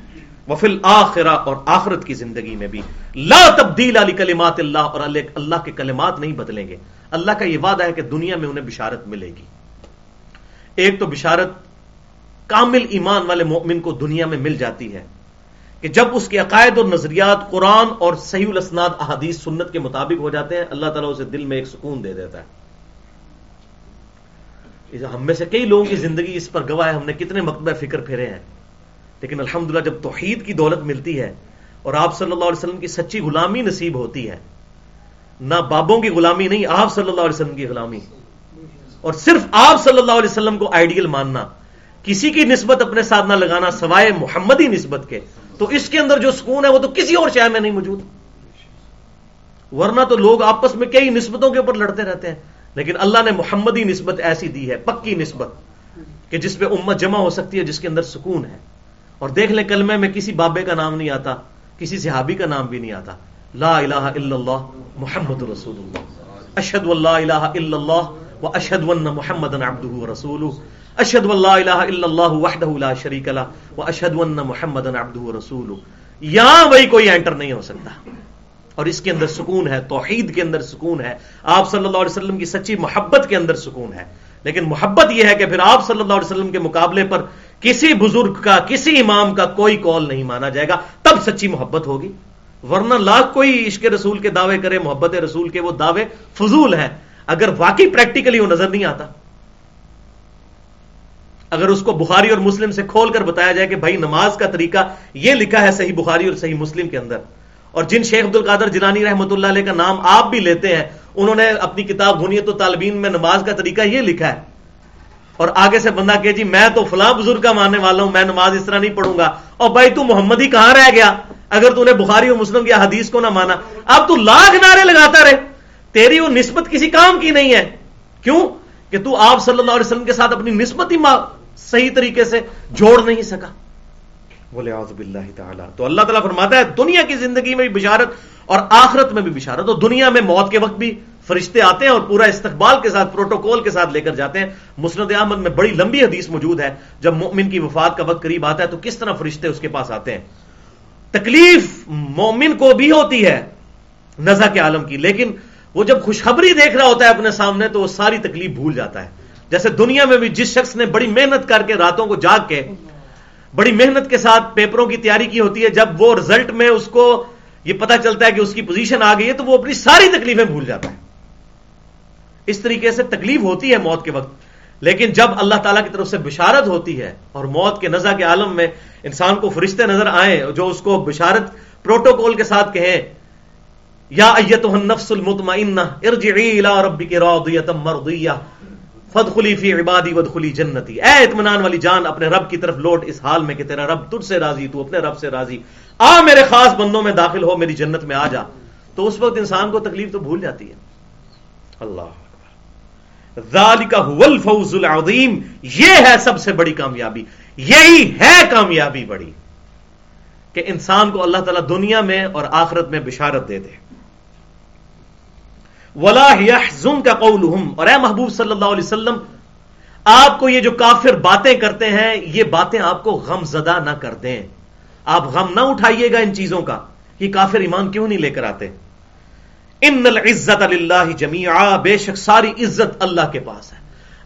وفل آخرا اور آخرت کی زندگی میں بھی۔ لا تبدیل علی کلمات اللہ اور اللہ کے کلمات نہیں بدلیں گے۔ اللہ کا یہ وعدہ ہے کہ دنیا میں انہیں بشارت ملے گی۔ ایک تو بشارت کامل ایمان والے مومن کو دنیا میں مل جاتی ہے کہ جب اس کے عقائد اور نظریات قرآن اور صحیح الاسناد احادیث سنت کے مطابق ہو جاتے ہیں، اللہ تعالیٰ اسے دل میں ایک سکون دے دیتا ہے۔ ہم میں سے کئی لوگوں کی زندگی اس پر گواہ ہے، ہم نے کتنے مکتبہ فکر پھیرے ہیں۔ لیکن الحمدللہ جب توحید کی دولت ملتی ہے اور آپ صلی اللہ علیہ وسلم کی سچی غلامی نصیب ہوتی ہے، نہ بابوں کی غلامی نہیں، آپ صلی اللہ علیہ وسلم کی غلامی۔ اور صرف آپ صلی اللہ علیہ وسلم کو آئیڈیل ماننا کسی کی نسبت اپنے ساتھ نہ لگانا سوائے محمدی نسبت کے، تو اس کے اندر جو سکون ہے وہ تو کسی اور شہر میں نہیں موجود۔ ورنہ تو لوگ آپس میں کئی نسبتوں کے اوپر لڑتے رہتے ہیں، لیکن اللہ نے محمدی نسبت ایسی دی ہے، پکی نسبت، کہ جس پہ امت جمع ہو سکتی ہے، جس کے اندر سکون ہے۔ اور دیکھ لیں کلمے میں کسی بابے کا نام نہیں آتا، کسی صحابی کا نام بھی نہیں آتا۔ لا الہ الا اللہ محمد رسول اللہ۔ اشد اللہ الہ الا اللہ و اشد ون محمد رسول اشد اللہ الہ الا اللہ وحدہ لا شریک له و اشد ون محمد عبدہ رسول یہاں وہی کوئی انٹر نہیں ہو سکتا. اور اس کے اندر سکون ہے، توحید کے اندر سکون ہے۔ آپ صلی اللہ علیہ وسلم کی سچی محبت کے اندر سکون ہے۔ لیکن محبت یہ ہے کہ پھر آپ صلی اللہ علیہ وسلم کے مقابلے پر کسی بزرگ کا، کسی امام کا کوئی کال نہیں مانا جائے گا۔ تب سچی محبت ہوگی۔ ورنہ لاکھ کوئی عشق رسول کے دعوے کرے، محبت رسول کے وہ دعوے فضول ہیں۔ اگر واقعی پریکٹیکلی وہ نظر نہیں آتا۔ اگر اس کو بخاری اور مسلم سے کھول کر بتایا جائے کہ بھائی نماز کا طریقہ یہ لکھا ہے صحیح بخاری اور صحیح مسلم کے اندر۔ اور جن شیخ عبد القادر جنانی رحمۃ اللہ علیہ کا نام آپ بھی لیتے ہیں، انہوں نے اپنی کتاب بنیت و طالبین میں نماز کا طریقہ یہ لکھا ہے۔ اور آگے سے بندہ کہ جی میں تو فلاں بزرگ کا ماننے والا ہوں، میں نماز اس طرح نہیں پڑھوں گا۔ اور بھائی تو محمد ہی کہاں رہ گیا؟ اگر تو نے بخاری اور مسلم کی حدیث کو نہ مانا۔ اب تو لاکھ نعرے لگاتا رہے۔ تیری وہ نسبت کسی کام کی نہیں ہے۔ کیوں؟ کہ تو آپ صلی اللہ علیہ وسلم کے ساتھ اپنی نسبت ہی صحیح طریقے سے جوڑ نہیں سکا۔ بولے باللہ تعالیٰ۔ تو اللہ تعالیٰ فرماتا ہے، دنیا کی زندگی میں بھی بشارت اور آخرت میں بھی بشارت۔ اور دنیا میں موت کے وقت بھی فرشتے آتے ہیں اور پورا استقبال کے ساتھ، پروٹوکول کے ساتھ لے کر جاتے ہیں۔ مسند احمد میں بڑی لمبی حدیث موجود ہے، جب مومن کی وفات کا وقت قریب آتا ہے تو کس طرح فرشتے اس کے پاس آتے ہیں۔ تکلیف مومن کو بھی ہوتی ہے نزا کے عالم کی، لیکن وہ جب خوشخبری دیکھ رہا ہوتا ہے اپنے سامنے تو وہ ساری تکلیف بھول جاتا ہے۔ جیسے دنیا میں بھی جس شخص نے بڑی محنت کر کے راتوں کو جاگ کے، بڑی محنت کے ساتھ پیپروں کی تیاری کی ہوتی ہے، جب وہ رزلٹ میں اس کو یہ پتا چلتا ہے کہ اس کی پوزیشن آ گئی ہے تو وہ اپنی ساری تکلیفیں بھول جاتا ہے۔ اس طریقے سے تکلیف ہوتی ہے موت کے وقت، لیکن جب اللہ تعالیٰ کی طرف سے بشارت ہوتی ہے اور موت کے نزا کے عالم میں انسان کو فرشتے نظر آئے جو اس کو بشارت پروٹوکول کے ساتھ کہیں یا النفس المطمئنہ، ارجعی الى ربک راضیتا مرضیہ فدخلی فی عبادی ودخلی جنتی۔ اے اطمینان والی جان، اپنے رب کی طرف لوٹ اس حال میں کہ تیرا رب تجھ سے راضی، تو اپنے رب سے راضی۔ آ میرے خاص بندوں میں داخل ہو، میری جنت میں آ جا۔ تو اس وقت انسان کو تکلیف تو بھول جاتی ہے۔ اللہ ذالک هو الفوز العظیم۔ یہ ہے سب سے بڑی کامیابی۔ یہی ہے کامیابی بڑی۔ کہ انسان کو اللہ تعالیٰ دنیا میں اور آخرت میں بشارت دے دے ولا کا قولهم۔ اور اے محبوب صلی اللہ علیہ وسلم، آپ کو یہ جو کافر باتیں کرتے ہیں، یہ باتیں آپ کو غم زدہ نہ کر دیں۔ آپ غم نہ اٹھائیے گا ان چیزوں کا یہ کافر ایمان کیوں نہیں لے کر آتے۔ ان العزت اللہ جمیعا بے شک ساری عزت اللہ کے پاس ہے۔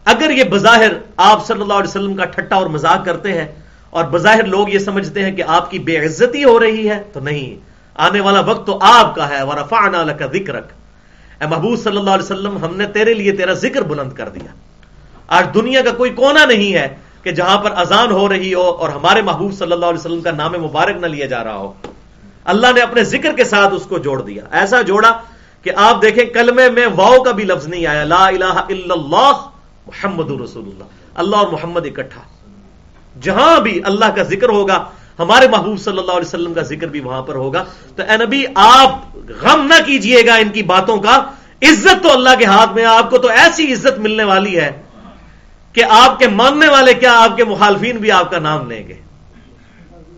اگر یہ بظاہر آپ صلی اللہ علیہ وسلم کا ٹھٹا اور مذاق کرتے ہیں اور بظاہر لوگ یہ سمجھتے ہیں کہ آپ کی بے عزتی ہو رہی ہے، تو نہیں۔ آنے والا وقت تو آپ کا ہے۔ ورفعنا لك ذکرک اے محبوب صلی اللہ علیہ وسلم، ہم نے تیرے لیے تیرا ذکر بلند کر دیا۔ آج دنیا کا کوئی کونا نہیں ہے کہ جہاں پر اذان ہو رہی ہو اور ہمارے محبوب صلی اللہ علیہ وسلم کا نام مبارک نہ لیا جا رہا ہو۔ اللہ نے اپنے ذکر کے ساتھ اس کو جوڑ دیا۔ ایسا جوڑا کہ آپ دیکھیں کلمے میں واؤ کا بھی لفظ نہیں آیا۔ لا الہ الا اللہ محمد رسول اللہ۔ اللہ اور محمد اکٹھا۔ جہاں بھی اللہ کا ذکر ہوگا ہمارے محبوب صلی اللہ علیہ وسلم کا ذکر بھی وہاں پر ہوگا۔ تو اے نبی، آپ غم نہ کیجیے گا ان کی باتوں کا۔ عزت تو اللہ کے ہاتھ میں آپ کو تو ایسی عزت ملنے والی ہے کہ آپ کے ماننے والے کیا، آپ کے مخالفین بھی آپ کا نام لیں گے۔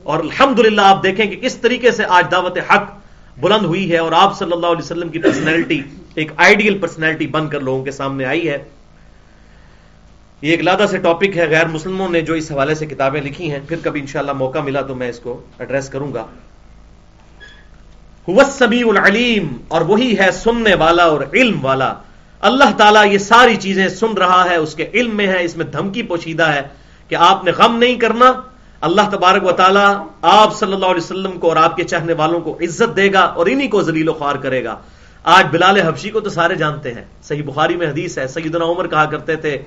اور الحمدللہ، آپ دیکھیں کہ کس طریقے سے آج دعوت حق بلند ہوئی ہے اور آپ صلی اللہ علیہ وسلم کی پرسنالٹی ایک آئیڈیل پرسنالٹی بن کر لوگوں کے سامنے آئی ہے۔ یہ ایک لادہ سے ٹاپک ہے غیر مسلموں نے جو اس حوالے سے کتابیں لکھی ہیں۔ پھر کبھی انشاءاللہ موقع ملا تو میں اس کو ایڈریس کروں گا۔ سمیع العلیم اور وہی ہے سننے والا اور علم والا۔ اللہ تعالیٰ یہ ساری چیزیں سن رہا ہے، اس کے علم میں ہے، اس میں دھمکی پوشیدہ ہے کہ آپ نے غم نہیں کرنا۔ اللہ تبارک و تعالیٰ آپ صلی اللہ علیہ وسلم کو اور آپ کے چاہنے والوں کو عزت دے گا اور انہی کو ذلیل و خوار کرے گا۔ آج بلال حبشی کو تو سارے جانتے ہیں۔ صحیح بخاری میں حدیث ہے، سیدنا عمر کہا کرتے تھے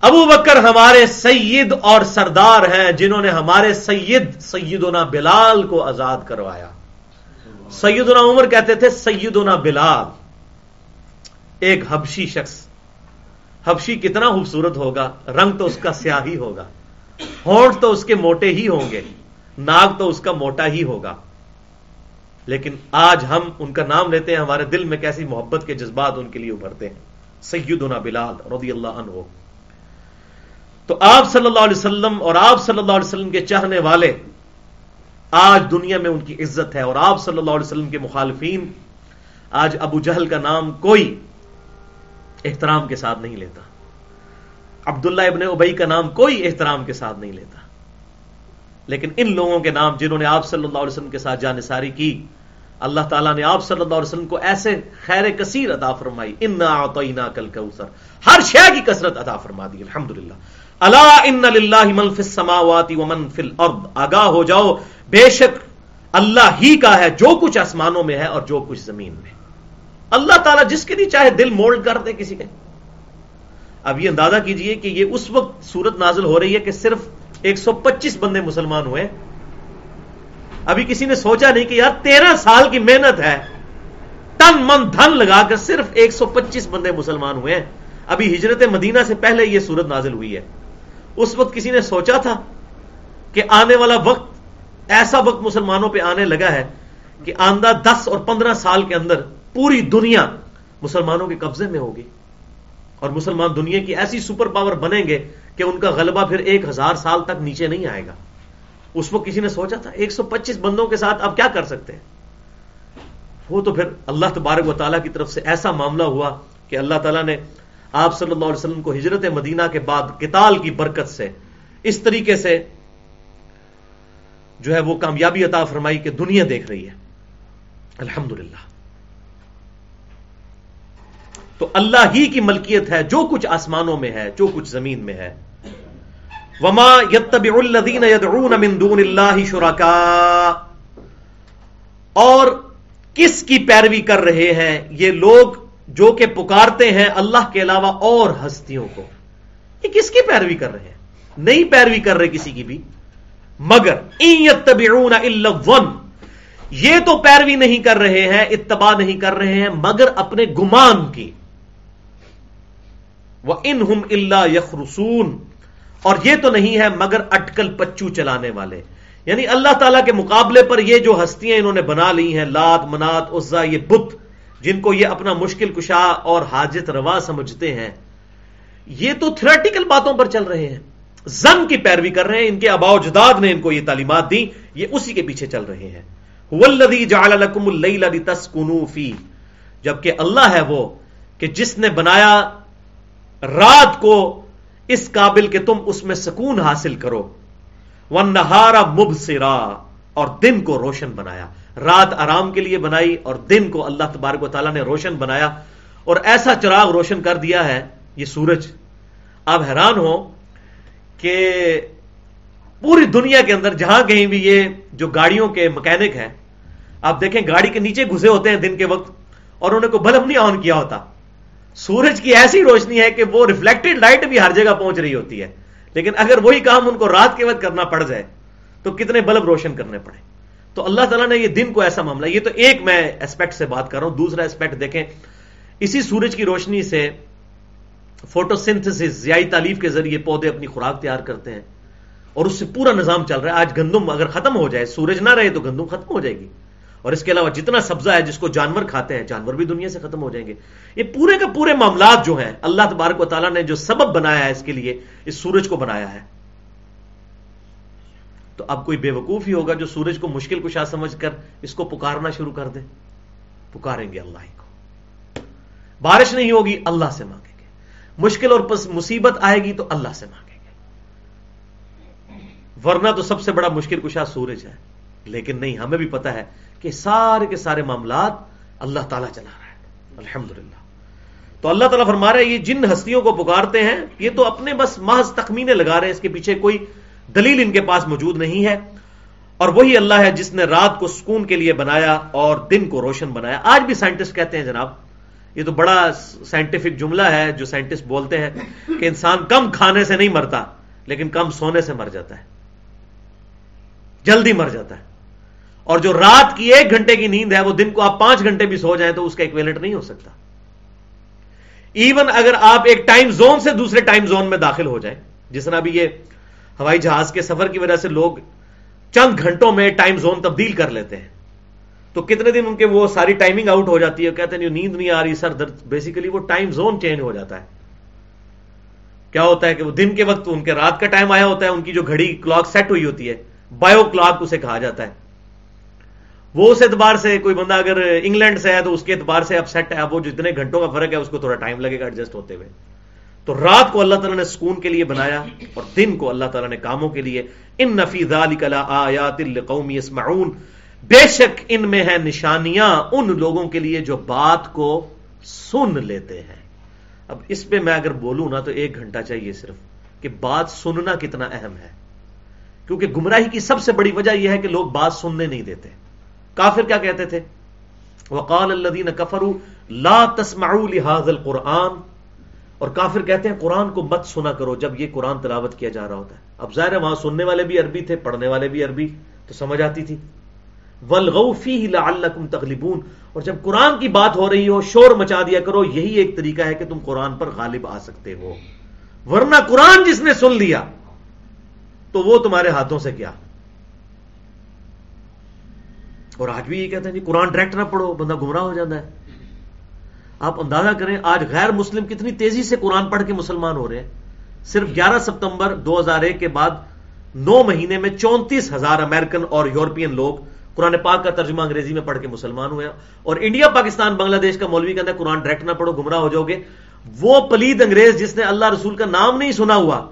ابو بکر ہمارے سید اور سردار ہیں جنہوں نے ہمارے سید سیدنا بلال کو آزاد کروایا۔ سیدنا عمر کہتے تھے سیدنا بلال۔ ایک حبشی شخص۔ حبشی کتنا خوبصورت ہوگا، رنگ تو اس کا سیاہ ہی ہوگا، ہونٹ تو اس کے موٹے ہی ہوں گے ناگ تو اس کا موٹا ہی ہوگا۔ لیکن آج ہم ان کا نام لیتے ہیں، ہمارے دل میں کیسی محبت کے جذبات ان کے لیے ابھرتے ہیں۔ سیدنا بلال رضی اللہ عنہ۔ تو آپ صلی اللہ علیہ وسلم اور آپ صلی اللہ علیہ وسلم کے چاہنے والے آج دنیا میں ان کی عزت ہے اور آپ صلی اللہ علیہ وسلم کے مخالفین آج ابو جہل کا نام کوئی احترام کے ساتھ نہیں لیتا۔ عبداللہ ابن ابئی کا نام کوئی احترام کے ساتھ نہیں لیتا۔ لیکن ان لوگوں کے نام جنہوں نے آپ صلی اللہ علیہ وسلم کے ساتھ جانساری کی، اللہ تعالیٰ نے آپ صلی اللہ علیہ وسلم کو ایسے خیر کثیر عطا فرمائی ان کل ہر شے کی کثرت عطا فرما دی للہ اللہ ان منف سماواتی ومن فل آگاہ ہو جاؤ، بے شک اللہ ہی کا ہے، جو کچھ آسمانوں میں ہے اور جو کچھ زمین میں۔ اللہ تعالیٰ جس کے لیے چاہے دل مولڈ کر دے کسی کے۔ اب یہ اندازہ کیجیے کہ یہ اس وقت صورت نازل ہو رہی ہے کہ صرف ایک سو پچیس بندے مسلمان ہوئے۔ ابھی کسی نے سوچا نہیں کہ یار تیرہ سال کی محنت ہے۔ تن من دھن لگا کر صرف ایک سو پچیس بندے مسلمان ہوئے۔ ہیں ابھی ہجرت مدینہ سے پہلے یہ صورت نازل ہوئی ہے۔ اس وقت کسی نے سوچا تھا کہ آنے والا وقت ایسا وقت مسلمانوں پہ آنے لگا ہے کہ آندہ دس اور پندرہ سال کے اندر پوری دنیا مسلمانوں کے قبضے میں ہوگی اور مسلمان دنیا کی ایسی سپر پاور بنیں گے کہ ان کا غلبہ پھر ایک ہزار سال تک نیچے نہیں آئے گا۔ اس وقت کسی نے سوچا تھا ایک سو پچیس بندوں کے ساتھ اب کیا کر سکتے ہیں؟ وہ تو پھر اللہ تبارک و تعالیٰ کی طرف سے ایسا معاملہ ہوا کہ اللہ تعالیٰ نے آپ صلی اللہ علیہ وسلم کو ہجرت مدینہ کے بعد کتال کی برکت سے اس طریقے سے جو ہے وہ کامیابی عطا فرمائی کہ دنیا دیکھ رہی ہے۔ الحمدللہ۔ تو اللہ ہی کی ملکیت ہے، جو کچھ آسمانوں میں ہے، جو کچھ زمین میں ہے۔ وما يتبع الذين يدعون من دون اللہ شرکا اور کس کی پیروی کر رہے ہیں؟ یہ لوگ جو کہ پکارتے ہیں اللہ کے علاوہ اور ہستیوں کو۔ یہ کس کی پیروی کر رہے ہیں؟ نہیں پیروی کر رہے کسی کی بھی۔ مگر يتبعون الا الظن، یہ تو پیروی نہیں کر رہے ہیں، اتباع نہیں کر رہے ہیں، مگر اپنے گمان کی۔ وہ ان ہم اللہ یخرسون اور یہ تو نہیں ہے مگر اٹکل پچو چلانے والے۔ یعنی اللہ تعالیٰ کے مقابلے پر یہ جو ہستیاں انہوں نے بنا لی ہیں، لات، منات، عزا، یہ بت جن کو یہ اپنا مشکل کشا اور حاجت روا سمجھتے ہیں، یہ تو تھریٹیکل باتوں پر چل رہے ہیں۔ زن کی پیروی کر رہے ہیں، ان کے اباؤ جداد نے ان کو یہ تعلیمات دی یہ اسی کے پیچھے چل رہے ہیں۔ جبکہ اللہ ہے وہ کہ جس نے بنایا رات کو اس قابل کہ تم اس میں سکون حاصل کرو۔ وہ نہارا مب اور دن کو روشن بنایا۔ رات آرام کے لیے بنائی اور دن کو اللہ تبارک و تعالیٰ نے روشن بنایا اور ایسا چراغ روشن کر دیا ہے، یہ سورج۔ آپ حیران ہو کہ پوری دنیا کے اندر جہاں کہیں بھی یہ جو گاڑیوں کے مکینک ہیں، آپ دیکھیں گاڑی کے نیچے گھسے ہوتے ہیں دن کے وقت اور انہیں کو بلب نہیں آن کیا ہوتا۔ سورج کی ایسی روشنی ہے کہ وہ ریفلیکٹڈ لائٹ بھی ہر جگہ پہنچ رہی ہوتی ہے۔ لیکن اگر وہی کام ان کو رات کے وقت کرنا پڑ جائے، تو کتنے بلب روشن کرنے پڑے۔ تو اللہ تعالیٰ نے یہ دن کو ایسا معاملہ، یہ تو ایک میں اسپیکٹ سے بات کر رہا ہوں، دوسرا اسپیکٹ دیکھیں۔ اسی سورج کی روشنی سے فوٹو سنتھس زیائی تعلیف کے ذریعے پودے اپنی خوراک تیار کرتے ہیں۔ اور اس سے پورا نظام چل رہا ہے۔ آج گندم اگر ختم ہو جائے، سورج نہ رہے تو گندم ختم ہو جائے گی۔ اور اس کے علاوہ جتنا سبزہ ہے، جس کو جانور کھاتے ہیں، جانور بھی دنیا سے ختم ہو جائیں گے۔ یہ پورے کا پورے معاملات جو ہیں، اللہ تبارک و تعالیٰ نے جو سبب بنایا ہے اس کے لیے، اس سورج کو بنایا ہے۔ تو اب کوئی بے وقوف ہی ہوگا جو سورج کو مشکل کشا سمجھ کر اس کو پکارنا شروع کر دے۔ پکاریں گے اللہ کو۔ بارش نہیں ہوگی، اللہ سے مانگیں گے۔ مشکل اور مصیبت آئے گی تو اللہ سے مانگیں گے۔ ورنہ تو سب سے بڑا مشکل کشا سورج ہے۔ لیکن نہیں، ہمیں بھی پتا ہے کہ سارے کے سارے معاملات اللہ تعالیٰ چلا رہا ہے۔ الحمد تو اللہ تعالیٰ فرما رہے یہ جن ہستیوں کو پکارتے ہیں، یہ تو اپنے بس محض تخمینے لگا رہے ہیں، اس کے پیچھے کوئی دلیل ان کے پاس موجود نہیں ہے۔ اور وہی اللہ ہے جس نے رات کو سکون کے لیے بنایا اور دن کو روشن بنایا۔ آج بھی سائنٹسٹ کہتے ہیں جناب، یہ تو بڑا سائنٹیفک جملہ ہے جو سائنٹسٹ بولتے ہیں کہ انسان کم کھانے سے نہیں مرتا، لیکن کم سونے سے مر جاتا ہے۔ جلدی مر جاتا ہے۔ اور جو رات کی ایک گھنٹے کی نیند ہے، وہ دن کو آپ پانچ گھنٹے بھی سو جائیں تو اس کا ایکویلنٹ نہیں ہو سکتا۔ ایون اگر آپ ایک ٹائم زون سے دوسرے ٹائم زون میں داخل ہو جائیں، جس طرح بھی یہ ہوائی جہاز کے سفر کی وجہ سے لوگ چند گھنٹوں میں ٹائم زون تبدیل کر لیتے ہیں۔ تو کتنے دن ان کے وہ ساری ٹائمنگ آؤٹ ہو جاتی ہے، کہتے ہیں نیند نہیں آ رہی، سر، درد بیسیکلی وہ ٹائم زون چینج ہو جاتا ہے۔ کیا ہوتا ہے کہ وہ دن کے وقت ان کے رات کا ٹائم آیا ہوتا ہے، ان کی جو گھڑی کلاک سیٹ ہوئی ہوتی ہے بایو کلاک اسے کہا جاتا ہے۔ وہ اس اعتبار سے کوئی بندہ اگر انگلینڈ سے ہے تو اس کے اعتبار سے اب سیٹ ہے وہ جتنے گھنٹوں کا فرق ہے، اس کو تھوڑا ٹائم لگے گا ایڈجسٹ ہوتے ہوئے۔ تو رات کو اللہ تعالیٰ نے سکون کے لیے بنایا اور دن کو اللہ تعالیٰ نے کاموں کے لیے۔ ان نفی آیات قومی اسمعون بے شک ان میں ہے نشانیاں ان لوگوں کے لیے جو بات کو سن لیتے ہیں۔ اب اس پہ میں اگر بولوں نا تو ایک گھنٹہ چاہیے صرف کہ بات سننا کتنا اہم ہے۔ کیونکہ گمراہی کی سب سے بڑی وجہ یہ ہے کہ لوگ بات سننے نہیں دیتے۔ کافر کیا کہتے تھے؟ وقال الذين كفروا لا تسمعوا لهذا القران اور کافر کہتے ہیں قرآن کو مت سنا کرو جب یہ قرآن تلاوت کیا جا رہا ہوتا ہے۔ اب ظاہر ہے وہاں سننے والے بھی عربی تھے، پڑھنے والے بھی عربی، تو سمجھ آتی تھی۔ ولغفی لعلکم تغلبون۔ اور جب قرآن کی بات ہو رہی ہو، شور مچا دیا کرو، یہی ایک طریقہ ہے کہ تم قرآن پر غالب آ سکتے ہو۔ ورنہ قرآن جس نے سن لیا، تو وہ تمہارے ہاتھوں سے کیا؟ اور آج بھی یہ کہتے ہیں جی قرآن ڈائریکٹ نہ پڑھو، بندہ گمراہ ہو جاتا ہے۔ آپ اندازہ کریں آج غیر مسلم کتنی تیزی سے قرآن پڑھ کے مسلمان ہو رہے ہیں؟ صرف گیارہ ستمبر دو ہزار ایک کے بعد نو مہینے میں چونتیس ہزار امریکن اور یورپین لوگ قرآن پاک کا ترجمہ انگریزی میں پڑھ کے مسلمان ہوئے اور انڈیا، پاکستان، بنگلہ دیش کا مولوی کہتا ہے، قرآن ڈائریکٹ نہ پڑھو، گمراہ ہو جاؤ گے۔ وہ پلید انگریز جس نے اللہ رسول کا نام نہیں سنا ہوا،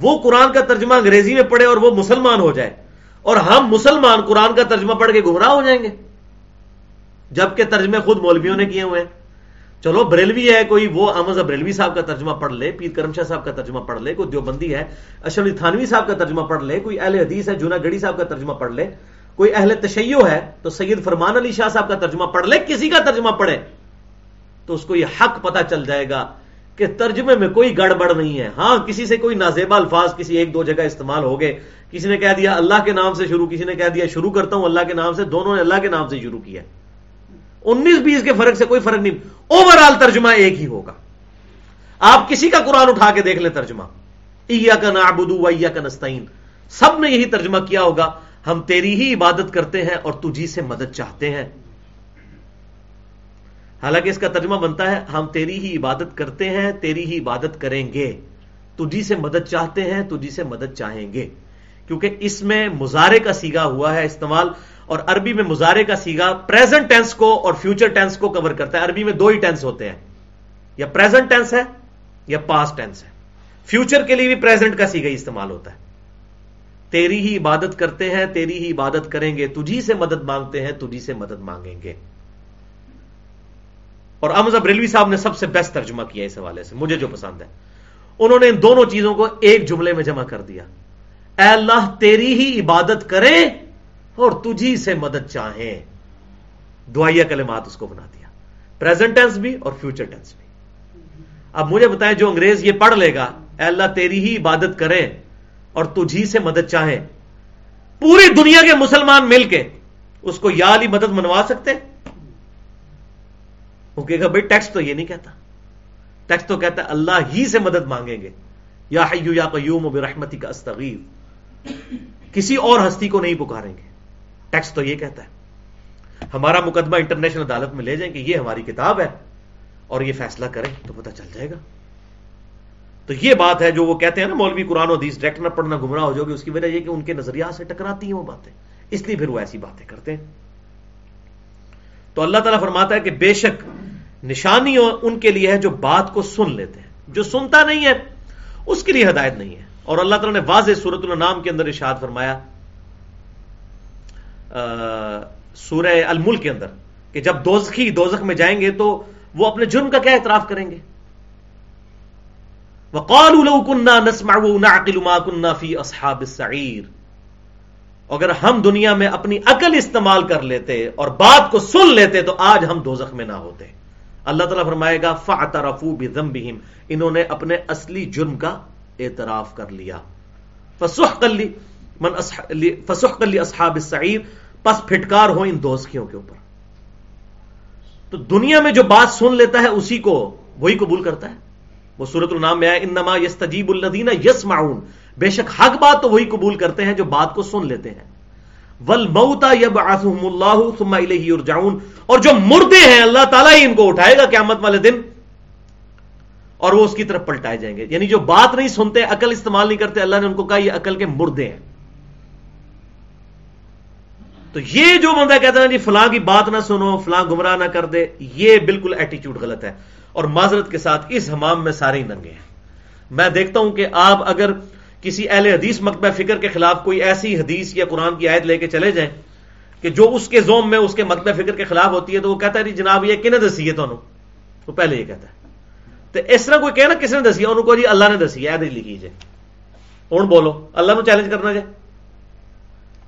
وہ قرآن کا ترجمہ انگریزی میں پڑھے اور وہ مسلمان ہو جائے۔ اور ہم مسلمان قرآن کا ترجمہ پڑھ کے گمراہ ہو جائیں گے۔ جبکہ ترجمے خود مولویوں نے کیے ہوئے ہیں۔ چلو، بریلوی ہے، کوئی وہ احمد بریلوی صاحب کا ترجمہ پڑھ لے، پیر کرم شاہ صاحب کا ترجمہ پڑھ لے، کوئی دیوبندی ہے، اشرف تھانوی صاحب کا ترجمہ پڑھ لے، کوئی اہل حدیث ہے جونا گڑی صاحب کا ترجمہ پڑھ لے، کوئی اہل تشیو ہے، تو سید فرمان علی شاہ صاحب کا ترجمہ پڑھ لے، کسی کا ترجمہ پڑھے، تو اس کو یہ حق پتا چل جائے گا کہ ترجمے میں کوئی گڑبڑ نہیں ہے۔ ہاں کسی سے کوئی نازیبا الفاظ کسی ایک دو جگہ استعمال ہو گئے، کسی نے کہہ دیا اللہ کے نام سے شروع، کسی نے کہہ دیا شروع کرتا ہوں، اللہ کے نام سے، دونوں نے اللہ کے نام سے شروع کیا۔ انیس بیس کے فرق سے کوئی فرق نہیں۔ اوور آل ترجمہ ایک ہی ہوگا۔ آپ کسی کا قرآن اٹھا کے دیکھ لیں ترجمہ۔ ایا کا نابدو کا نستعین۔ سب نے یہی ترجمہ کیا ہوگا۔ ہم تیری ہی عبادت کرتے ہیں اور تجھی سے مدد چاہتے ہیں۔ حالانکہ اس کا ترجمہ بنتا ہے، ہم تیری ہی عبادت کرتے ہیں، تیری ہی عبادت کریں گے۔ تجھی سے مدد چاہتے ہیں، تجھی سے مدد چاہیں گے۔ کیونکہ اس میں مظاہرے کا سیگا ہوا ہے، استعمال اور عربی میں مظاہرے کا سیگا پریزنٹ ٹینس کو اور فیوچر ٹینس کو کور کرتا ہے۔ عربی میں دو ہی ٹینس ہوتے ہیں۔ یا پریزنٹ ٹینس ہے یا پاسٹ ٹینس ہے۔ فیوچر کے لیے بھی پریزنٹ کا سیگا استعمال ہوتا ہے۔ تیری ہی عبادت کرتے ہیں، تیری ہی عبادت کریں گے، تجھی سے مدد مانگتے ہیں، تجھی سے مدد مانگیں گے۔ اور امز بریلوی صاحب نے سب سے بیسٹ ترجمہ کیا اس حوالے سے، مجھے جو پسند ہے۔ انہوں نے ان دونوں چیزوں کو ایک جملے میں جمع کر دیا۔ اے اللہ، تیری ہی عبادت کریں اور تجھی سے مدد چاہیں۔ دعائیا کلمات اس کو بنا دیا۔ پریزنٹ ٹینس بھی اور فیوچر ٹینس بھی۔ اب مجھے بتائیں جو انگریز یہ پڑھ لے گا، اے اللہ تیری ہی عبادت کریں اور تجھی سے مدد چاہیں۔ پوری دنیا کے مسلمان مل کے اس کو یا علی مدد منوا سکتے؟ وہ کہے گا، بھائی ٹیکسٹ تو یہ نہیں کہتا۔ ٹیکسٹ تو کہتا ہے، اللہ ہی سے مدد مانگیں گے۔ یا حیو یا قیوم و برحمتی کا استغیر کسی اور ہستی کو نہیں پکاریں گے۔ ٹیکسٹ تو یہ کہتا ہے۔ ہمارا مقدمہ انٹرنیشنل عدالت میں لے جائیں کہ یہ ہماری کتاب ہے اور یہ فیصلہ کریں تو پتہ چل جائے گا۔ تو یہ بات ہے جو وہ کہتے ہیں نا مولوی قرآن و حدیث ڈائریکٹ نہ پڑھنا گمراہ ہو جائے گی اس کی وجہ یہ کہ ان کے نظریات سے ٹکراتی ہیں وہ باتیں۔ اس لیے پھر وہ ایسی باتیں کرتے ہیں۔ تو اللہ تعالیٰ فرماتا ہے کہ بے شک نشانی ان کے لیے ہے جو بات کو سن لیتے ہیں۔ جو سنتا نہیں ہے، اس کے لیے ہدایت نہیں ہے۔ اور اللہ تعالیٰ نے واضح صورت النام کے اندر اشاد فرمایا سورہ الملک کے اندر کہ جب دوزخی دوزخ میں جائیں گے تو وہ اپنے جرم کا کیا اعتراف کریں گے؟ وَقَالُوا لَوْ كُنَّا نَسْمَعُ نَعْقِلُ مَا كُنَّا فِي أَصْحَابِ السَّعِيرِ۔ اگر ہم دنیا میں اپنی عقل استعمال کر لیتے اور بات کو سن لیتے تو آج ہم دوزخ میں نہ ہوتے۔ اللہ تعالیٰ فرمائے گا فَعْتَرَفُوا بِذَنْبِهِمْ۔ انہوں نے اپنے اصلی جرم کا اعتراف کر لیا۔ فَسُحْقَ لِأَصْحَابِ السَّعِيرِ۔ پس پھٹکار ہو ان دوستیوں کے اوپر۔ تو دنیا میں جو بات سن لیتا ہے اسی کو وہی قبول کرتا ہے۔ وہ سورت النام میں آیا، انما یس تجیب الدین یس معاون بے شک حق بات تو وہی قبول کرتے ہیں جو بات کو سن لیتے ہیں۔ ول موتا یب اللہ ثم ارجعون اور جو مردے ہیں، اللہ تعالیٰ ہی ان کو اٹھائے گا قیامت والے دن۔ اور وہ اس کی طرف پلٹائے جائیں گے۔ یعنی جو بات نہیں سنتے، عقل استعمال نہیں کرتے، اللہ نے ان کو کہا یہ عقل کے مردے ہیں۔ تو یہ جو بندہ کہتا ہے جی فلاں کی بات نہ سنو، فلاں گمراہ نہ کر دے، یہ بالکل ایٹیچیوڈ غلط ہے۔ اور معذرت کے ساتھ اس حمام میں سارے ہی ننگے ہیں۔ میں دیکھتا ہوں کہ آپ اگر کسی اہل حدیث مکتبہ فکر کے خلاف کوئی ایسی حدیث یا قرآن کی آیت لے کے چلے جائیں کہ جو اس کے زوم میں، اس کے مکتبہ فکر کے خلاف ہوتی ہے، تو وہ کہتا ہے جی جناب یہ کن دسی ہے تو وہ پہلے یہ کہتا ہے۔ تو اس طرح کوئی کہنا کس نے دسی ہے؟ کو جی اللہ نے دسی ہے لکھی جائے۔ ہوں بولو، اللہ نے چیلنج کرنا جائے۔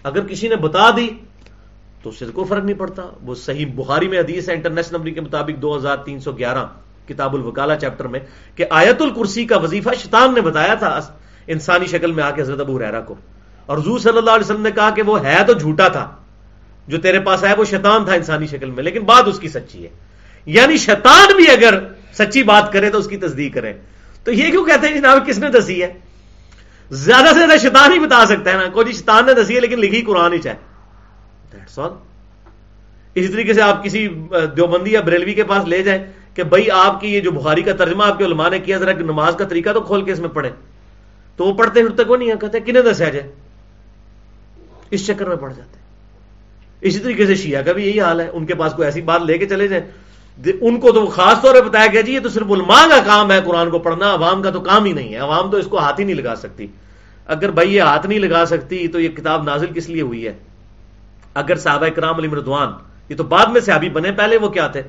اگر کسی نے بتا دی تو اس سے کوئی فرق نہیں پڑتا۔ وہ صحیح بخاری میں حدیث ہے انٹرنیشنل نمبر کے مطابق دو ہزار تین سو گیارہ کتاب الوکالا چیپٹر میں کہ آیت الکرسی کا وظیفہ شیطان نے بتایا تھا انسانی شکل میں آ کے حضرت ابو ریرا کو۔ اور حضور صلی اللہ علیہ وسلم نے کہا کہ وہ ہے تو جھوٹا تھا، جو تیرے پاس ہے وہ شیطان تھا انسانی شکل میں، لیکن بات اس کی سچی ہے۔ یعنی شیطان بھی اگر سچی بات کرے تو اس کی تصدیق کرے۔ تو یہ کیوں کہتے ہیں جی جناب، کس نے دسی ہے؟ زیادہ سے زیادہ شیطان ہی بتا سکتا ہے نا۔ کوئی شیطان نے دسی ہے لیکن لکھی قرآن ہی چاہے۔ اسی طریقے سے آپ کسی دیوبندی یا بریلوی کے پاس لے جائیں کہ بھائی آپ کی یہ جو بخاری کا ترجمہ آپ کے علماء نے کیا، ذرا نماز کا طریقہ تو کھول کے اس میں پڑھے تو وہ پڑھتے ہیں تک وہ نہیں کہتے کنہیں دسیا جائے اس چکر میں پڑھ جاتے اسی طریقے سے شیعہ کا بھی یہی حال ہے۔ ان کے پاس کوئی ایسی بات لے کے چلے جائیں۔ ان کو تو خاص طور پہ بتایا گیا جی یہ تو صرف علماء کا کام ہے قرآن کو پڑھنا، عوام کا تو کام ہی نہیں ہے۔ عوام تو اس کو ہاتھ ہی نہیں لگا سکتی۔ اگر بھائی یہ ہاتھ نہیں لگا سکتی تو یہ کتاب نازل کس لیے ہوئی ہے؟ اگر صحابہ کرام علی مردوان، یہ تو بعد میں صحابی بنے، پہلے وہ کیا تھے؟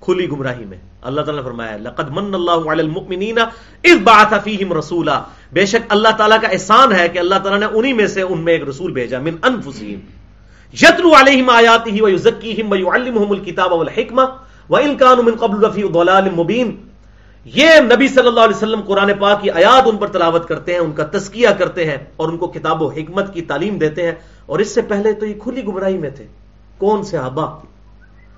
کھلی گمراہی میں۔ اللہ تعالیٰ نے فرمایا، لقد من اللہ علی المؤمنین اذ بعث فیہم رسولا۔ بے شک اللہ تعالیٰ کا احسان ہے کہ اللہ تعالیٰ نے انہی میں سے ان میں ایک رسول بھیجا، من انفسہم۔ یتلو علیہم آیاتہ ویزکیہم ویعلمہم الکتاب والحکمہ۔ وَإِن كَانُوا مِن قَبْلُ لَفِي ضَلَالٍ مُبِينٍ یہ نبی صلی اللہ علیہ وسلم قرآن پاک کی آیات ان پر تلاوت کرتے ہیں، ان کا تزکیہ کرتے ہیں اور ان کو کتاب و حکمت کی تعلیم دیتے ہیں۔ اور اس سے پہلے تو یہ کھلی گمراہی میں تھے۔ کون صحابہ؟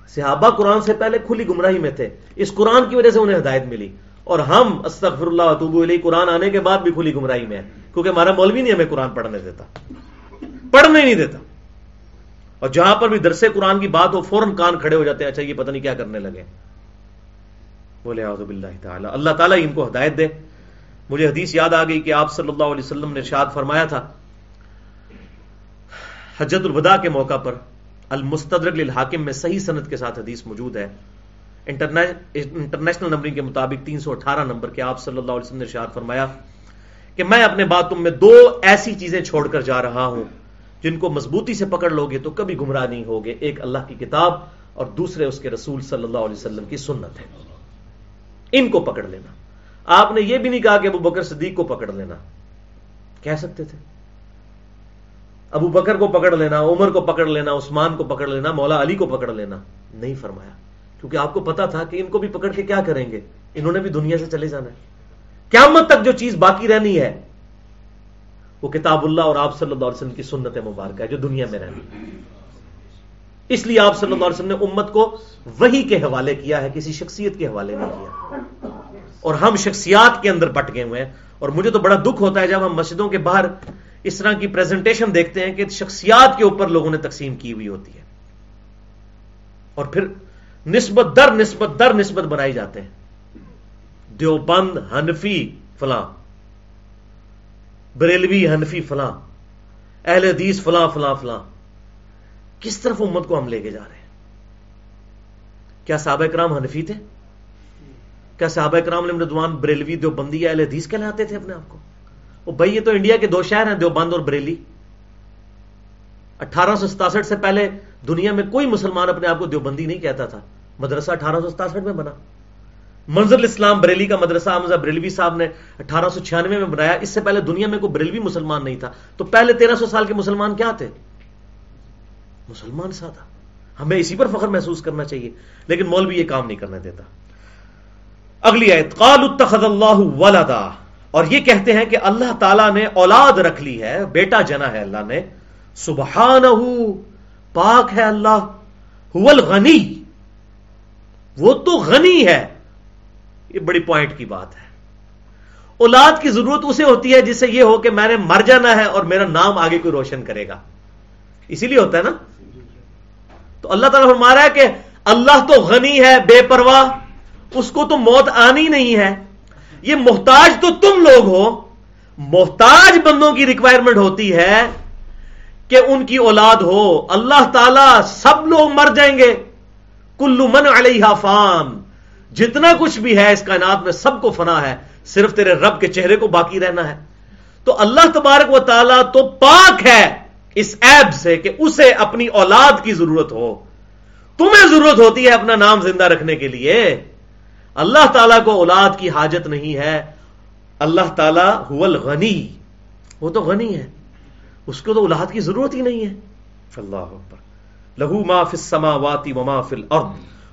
صحابہ قرآن سے پہلے کھلی گمراہی میں تھے۔ اس قرآن کی وجہ سے انہیں ہدایت ملی۔ اور ہم استغفر اللہ اتوب علیہ قرآن آنے کے بعد بھی کھلی گمراہی میں ہے کیونکہ ہمارا مولوی نہیں ہمیں قرآن پڑھنے دیتا۔ پڑھنے نہیں دیتا۔ اور جہاں پر بھی درس قرآن کی بات ہو، فوراً کان کھڑے ہو جاتے ہیں اچھا یہ پتہ نہیں کیا کرنے لگے۔ بولے، اعوذ باللہ تعالی۔ اللہ تعالیٰ ان کو ہدایت دے۔ مجھے حدیث یاد آ گئی کہ آپ صلی اللہ علیہ وسلم نے ارشاد فرمایا تھا، حجت الوداع کے موقع پر المستدرک للحاکم میں صحیح صنعت کے ساتھ حدیث موجود ہے۔ انٹرنیشنل نمبرنگ کے مطابق تین سو اٹھارہ نمبر کے آپ صلی اللہ علیہ وسلم نے ارشاد فرمایا کہ میں اپنے باتوں میں دو ایسی چیزیں چھوڑ کر جا رہا ہوں، جن کو مضبوطی سے پکڑ لو گے تو کبھی گمراہ نہیں ہوگے۔ ایک اللہ کی کتاب اور دوسرے اس کے رسول صلی اللہ علیہ وسلم کی سنت ہے۔ ان کو پکڑ لینا۔ آپ نے یہ بھی نہیں کہا کہ ابو بکر صدیق کو پکڑ لینا۔ کہہ سکتے تھے۔ ابو بکر کو پکڑ لینا، عمر کو پکڑ لینا، عثمان کو پکڑ لینا، مولا علی کو پکڑ لینا۔ نہیں فرمایا۔ کیونکہ آپ کو پتا تھا کہ ان کو بھی پکڑ کے کیا کریں گے۔ انہوں نے بھی دنیا سے چلے جانا ہے۔ قیامت تک جو چیز باقی رہنی ہے، وہ کتاب اللہ اور آپ صلی اللہ علیہ وسلم کی سنت مبارکہ ہے جو دنیا میں رہنی اس لیے آپ صلی اللہ علیہ وسلم نے امت کو وہی کے حوالے کیا ہے، کسی شخصیت کے حوالے نہیں کیا۔ اور ہم شخصیات کے اندر بٹ گئے ہوئے ہیں۔ اور مجھے تو بڑا دکھ ہوتا ہے جب ہم مسجدوں کے باہر اس طرح کی پریزنٹیشن دیکھتے ہیں کہ شخصیات کے اوپر لوگوں نے تقسیم کی ہوئی ہوتی ہے۔ اور پھر نسبت در نسبت در نسبت بنائی جاتے ہیں۔ دیوبند حنفی فلاں، بریلوی حنفی فلاں، اہل حدیث فلاں فلاں فلاں۔ کس طرف امت کو ہم لے کے جا رہے ہیں؟ کیا صحابہ کرام حنفی تھے؟ کیا صحابہ کرام ردوان بریلوی دو بندی اہل حدیث کہلاتے تھے اپنے آپ کو؟ وہ بھائی، یہ تو انڈیا کے دو شہر ہیں، دیوبند اور بریلی۔ اٹھارہ سو ستاسٹھ سے پہلے دنیا میں کوئی مسلمان اپنے آپ کو دیوبندی نہیں کہتا تھا۔ مدرسہ اٹھارہ سو ستاسٹھ میں بنا۔ منظر اسلام بریلی کا مدرسہ حمزہ بریلوی صاحب نے اٹھارہ سو چھیانوے میں بنایا۔ اس سے پہلے دنیا میں کوئی بریلوی مسلمان نہیں تھا۔ تو پہلے تیرہ سو سال کے مسلمان کیا تھے؟ مسلمان سادہ ہمیں اسی پر فخر محسوس کرنا چاہیے، لیکن مولوی یہ کام نہیں کرنے دیتا۔ اگلی آیت، قال اتخذ اللہ ولدا۔ اور یہ کہتے ہیں کہ اللہ تعالیٰ نے اولاد رکھ لی ہے، بیٹا جنا ہے اللہ نے۔ سبحانہ پاک ہے اللہ الغنی۔ وہ تو غنی ہے۔ یہ بڑی پوائنٹ کی بات ہے۔ اولاد کی ضرورت اسے ہوتی ہے جس سے یہ ہو کہ میں نے مر جانا ہے اور میرا نام آگے کوئی روشن کرے گا۔ اسی لیے ہوتا ہے نا تو اللہ تعالیٰ فرما رہا ہے کہ اللہ تو غنی ہے، بے پرواہ، اس کو تو موت آنی نہیں ہے۔ یہ محتاج تو تم لوگ ہو۔ محتاج بندوں کی ریکوائرمنٹ ہوتی ہے کہ ان کی اولاد ہو۔ اللہ تعالی سب لوگ مر جائیں گے۔ کلو من علیہ فان۔ جتنا کچھ بھی ہے اس کائنات میں سب کو فنا ہے۔ صرف تیرے رب کے چہرے کو باقی رہنا ہے۔ تو اللہ تبارک و تعالیٰ تو پاک ہے۔ اس ایب سے کہ اسے اپنی اولاد کی ضرورت ہو۔ تمہیں ضرورت ہوتی ہے اپنا نام زندہ رکھنے کے لیے۔ اللہ تعالیٰ کو اولاد کی حاجت نہیں ہے۔ اللہ تعالیٰ غنی وہ تو غنی ہے۔ اس کو تو اولاد کی ضرورت ہی نہیں ہے۔ اللہ لہو ما فی السماوات و ما فی الارض۔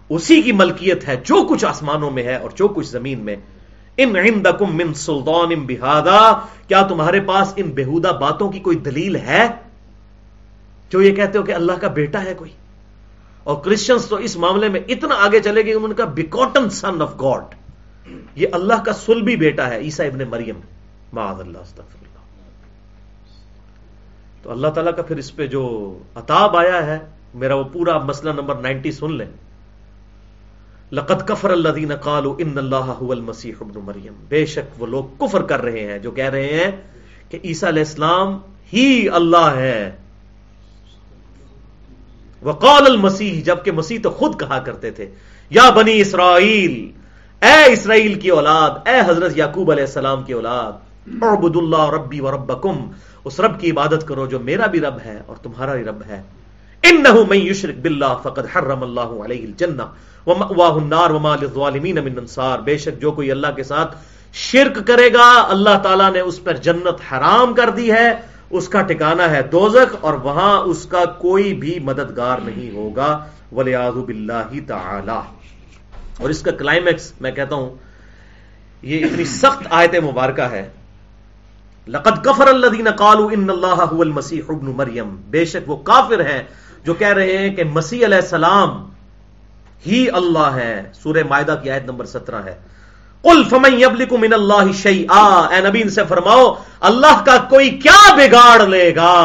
اسی کی ملکیت ہے جو کچھ آسمانوں میں ہے اور جو کچھ زمین میں۔ ان عندکم من سلطان بہادا کیا تمہارے پاس ان بےحودہ باتوں کی کوئی دلیل ہے؟ جو یہ کہتے ہو کہ اللہ کا بیٹا ہے کوئی۔ اور کرسچنس تو اس معاملے میں اتنا آگے چلے گئے ان کا بیکوٹن سن آف گاڈ یہ اللہ کا سلبی بیٹا ہے عیسا ابن مریم۔ معاذ اللہ استغفر اللہ تو اللہ تعالیٰ کا پھر اس پہ جو اتاب آیا ہے، میرا وہ پورا مسئلہ نمبر نائنٹی سن لیں۔ لقد کفر اللہ دین قالو ان اللہ المسیح ابن مریم۔ بے شک وہ لوگ کفر کر رہے ہیں، جو کہہ رہے ہیں کہ عیسیٰ علیہ السلام ہی اللہ ہے۔ وقال المسیح جبکہ مسیح تو خود کہا کرتے تھے، یا بنی اسرائیل، اے اسرائیل کی اولاد، اے حضرت یعقوب علیہ السلام کی اولاد اعبد اللہ ربی و ربکم، اس رب کی عبادت کرو جو میرا بھی رب ہے اور تمہارا بھی رب ہے۔ انہو من یشرک باللہ فقد حرم اللہ علیہ الجنہ انصار۔ بے شک جو کوئی اللہ کے ساتھ شرک کرے گا، اللہ تعالیٰ نے اس پر جنت حرام کر دی ہے۔ اس کا ٹھکانا ہے دوزخ اور وہاں اس کا کوئی بھی مددگار نہیں ہوگا ولیاض بلّہ تعالی۔ اور اس کا کلائمیکس میں کہتا ہوں، یہ اتنی سخت آیت مبارکہ ہے۔ لقد کفر الذین قالوا ان اللہ هو المسیح ابن مریم۔ بے شک وہ کافر ہیں جو کہہ رہے ہیں کہ مسیح علیہ السلام ہی اللہ ہے۔ سورہ معدہ کی آیت نمبر سترہ ہے۔ قل فمن یبلک من اللہ شیئا۔ اے نبی، ان سے فرماؤ، اللہ کا کوئی کیا بگاڑ لے گا؟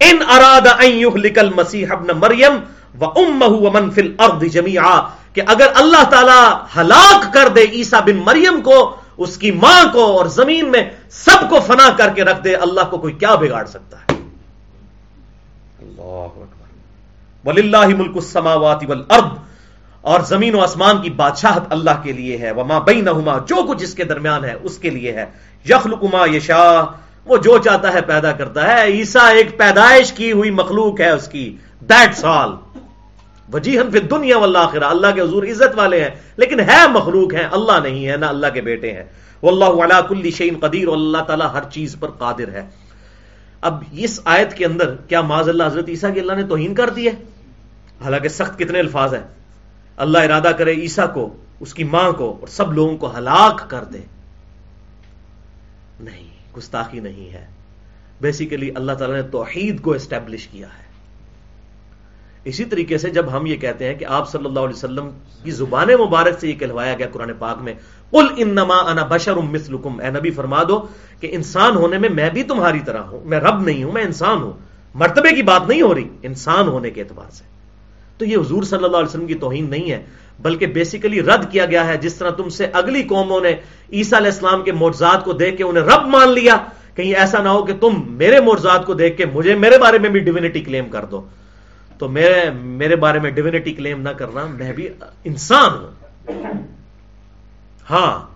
ان اراد ان یہلک المسیح ابن مریم و امہ ومن فی الارض جميعا کہ اگر اللہ تعالی ہلاک کر دے عیسیٰ بن مریم کو، اس کی ماں کو اور زمین میں سب کو فنا کر کے رکھ دے، اللہ کو کوئی کیا بگاڑ سکتا ہے؟ اللہ ولی اللہ ملک السماوات والارض اور زمین و آسمان کی بادشاہت اللہ کے لیے ہے۔ وما بینہما جو کچھ اس کے درمیان ہے، اس کے لیے ہے۔ یخلق ما یشا وہ جو چاہتا ہے پیدا کرتا ہے۔ عیسا ایک پیدائش کی ہوئی مخلوق ہے اس کی۔ دیٹ سال وجیحن فی دنیا والآخرہ اللہ کے حضور عزت والے ہیں، لیکن ہے مخلوق ہیں، اللہ نہیں ہے نہ اللہ کے بیٹے ہیں۔ واللہ علا کل شیء قدیر اور اللہ تعالی ہر چیز پر قادر ہے۔ اب اس آیت کے اندر کیا معاذ اللہ حضرت عیسیٰ کی اللہ نے توہین کر دی ہے؟ حالانکہ سخت کتنے الفاظ ہیں۔ اللہ ارادہ کرے عیسیٰ کو، اس کی ماں کو اور سب لوگوں کو ہلاک کر دے۔ نہیں، گستاخی نہیں ہے۔ بیسیکلی اللہ تعالیٰ نے توحید کو اسٹیبلش کیا ہے۔ اسی طریقے سے جب ہم یہ کہتے ہیں کہ آپ صلی اللہ علیہ وسلم کی زبان مبارک سے یہ کہلوایا گیا قرآن پاک میں، قل انما انا بشر مثلکم۔ اے نبی فرما دو کہ انسان ہونے میں میں بھی تمہاری طرح ہوں، میں رب نہیں ہوں، میں انسان ہوں۔ مرتبے کی بات نہیں ہو رہی، انسان ہونے کے اعتبار سے۔ تو یہ حضور صلی اللہ علیہ وسلم کی توہین نہیں ہے، بلکہ بیسیکلی رد کیا گیا ہے جس طرح تم سے اگلی قوموں نے عیسیٰ علیہ السلام کے معجزات کو دیکھ کے انہیں رب مان لیا۔ کہیں ایسا نہ ہو کہ تم میرے معجزات کو دیکھ کے مجھے میرے بارے میں بھی ڈیوینٹی کلیم کر دو۔ تو میرے میرے بارے میں ڈیوینٹی کلیم نہ کرنا، میں بھی انسان ہوں۔ ہاں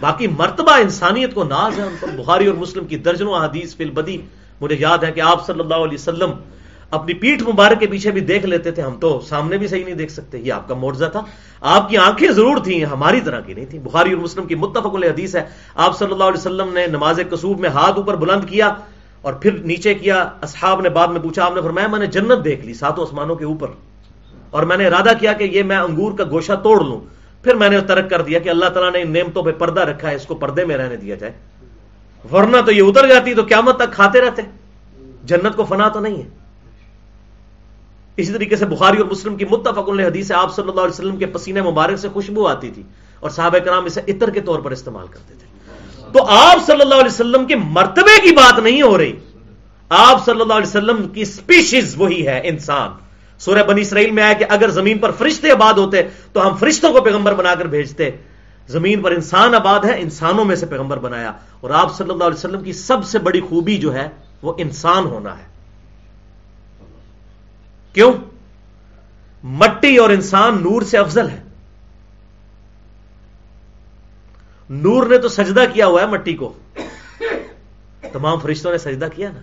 باقی مرتبہ انسانیت کو ناز ہے۔ ان پر بخاری اور مسلم کی درجنوں حدیث فی البدی، مجھے یاد ہے کہ آپ صلی اللہ علیہ وسلم اپنی پیٹھ مبارک کے پیچھے بھی دیکھ لیتے تھے، ہم تو سامنے بھی صحیح نہیں دیکھ سکتے۔ یہ آپ کا معجزہ تھا۔ آپ کی آنکھیں ضرور تھیں ہماری طرح کی نہیں تھی بخاری اور مسلم کی متفق حدیث ہے۔ آپ صلی اللہ علیہ وسلم نے نماز کسوب میں ہاتھ اوپر بلند کیا اور پھر نیچے کیا۔ اصحاب نے بعد میں پوچھا، آپ نے فرمایا، میں نے جنت دیکھ لی ساتوں آسمانوں کے اوپر۔ اور میں نے ارادہ کیا کہ یہ میں انگور کا گوشہ توڑ لوں۔ پھر میں نے ترک کر دیا کہ اللہ تعالیٰ نے ان نعمتوں پہ پردہ رکھا ہے، اس کو پردے میں رہنے دیا جائے۔ ورنہ تو یہ اتر جاتی تو قیامت تک کھاتے رہتے۔ جنت کو فنا تو نہیں ہے۔ اسی طریقے سے بخاری اور مسلم کی متفق حدیث آپ صلی اللہ علیہ وسلم کے پسینے مبارک سے خوشبو آتی تھی اور صحابہ کرام اسے عطر کے طور پر استعمال کرتے تھے۔ تو آپ صلی اللہ علیہ وسلم کے مرتبے کی بات نہیں ہو رہی۔ آپ صلی اللہ علیہ وسلم کی اسپیشیز وہی ہے، انسان۔ سورہ بنی اسرائیل میں آیا کہ اگر زمین پر فرشتے آباد ہوتے تو ہم فرشتوں کو پیغمبر بنا کر بھیجتے۔ زمین پر انسان آباد ہے، انسانوں میں سے پیغمبر بنایا۔ اور آپ صلی اللہ علیہ وسلم کی سب سے بڑی خوبی جو ہے، وہ انسان ہونا ہے۔ کیوں؟ مٹی اور انسان نور سے افضل ہے۔ نور نے تو سجدہ کیا ہوا ہے مٹی کو۔ تمام فرشتوں نے سجدہ کیا نا۔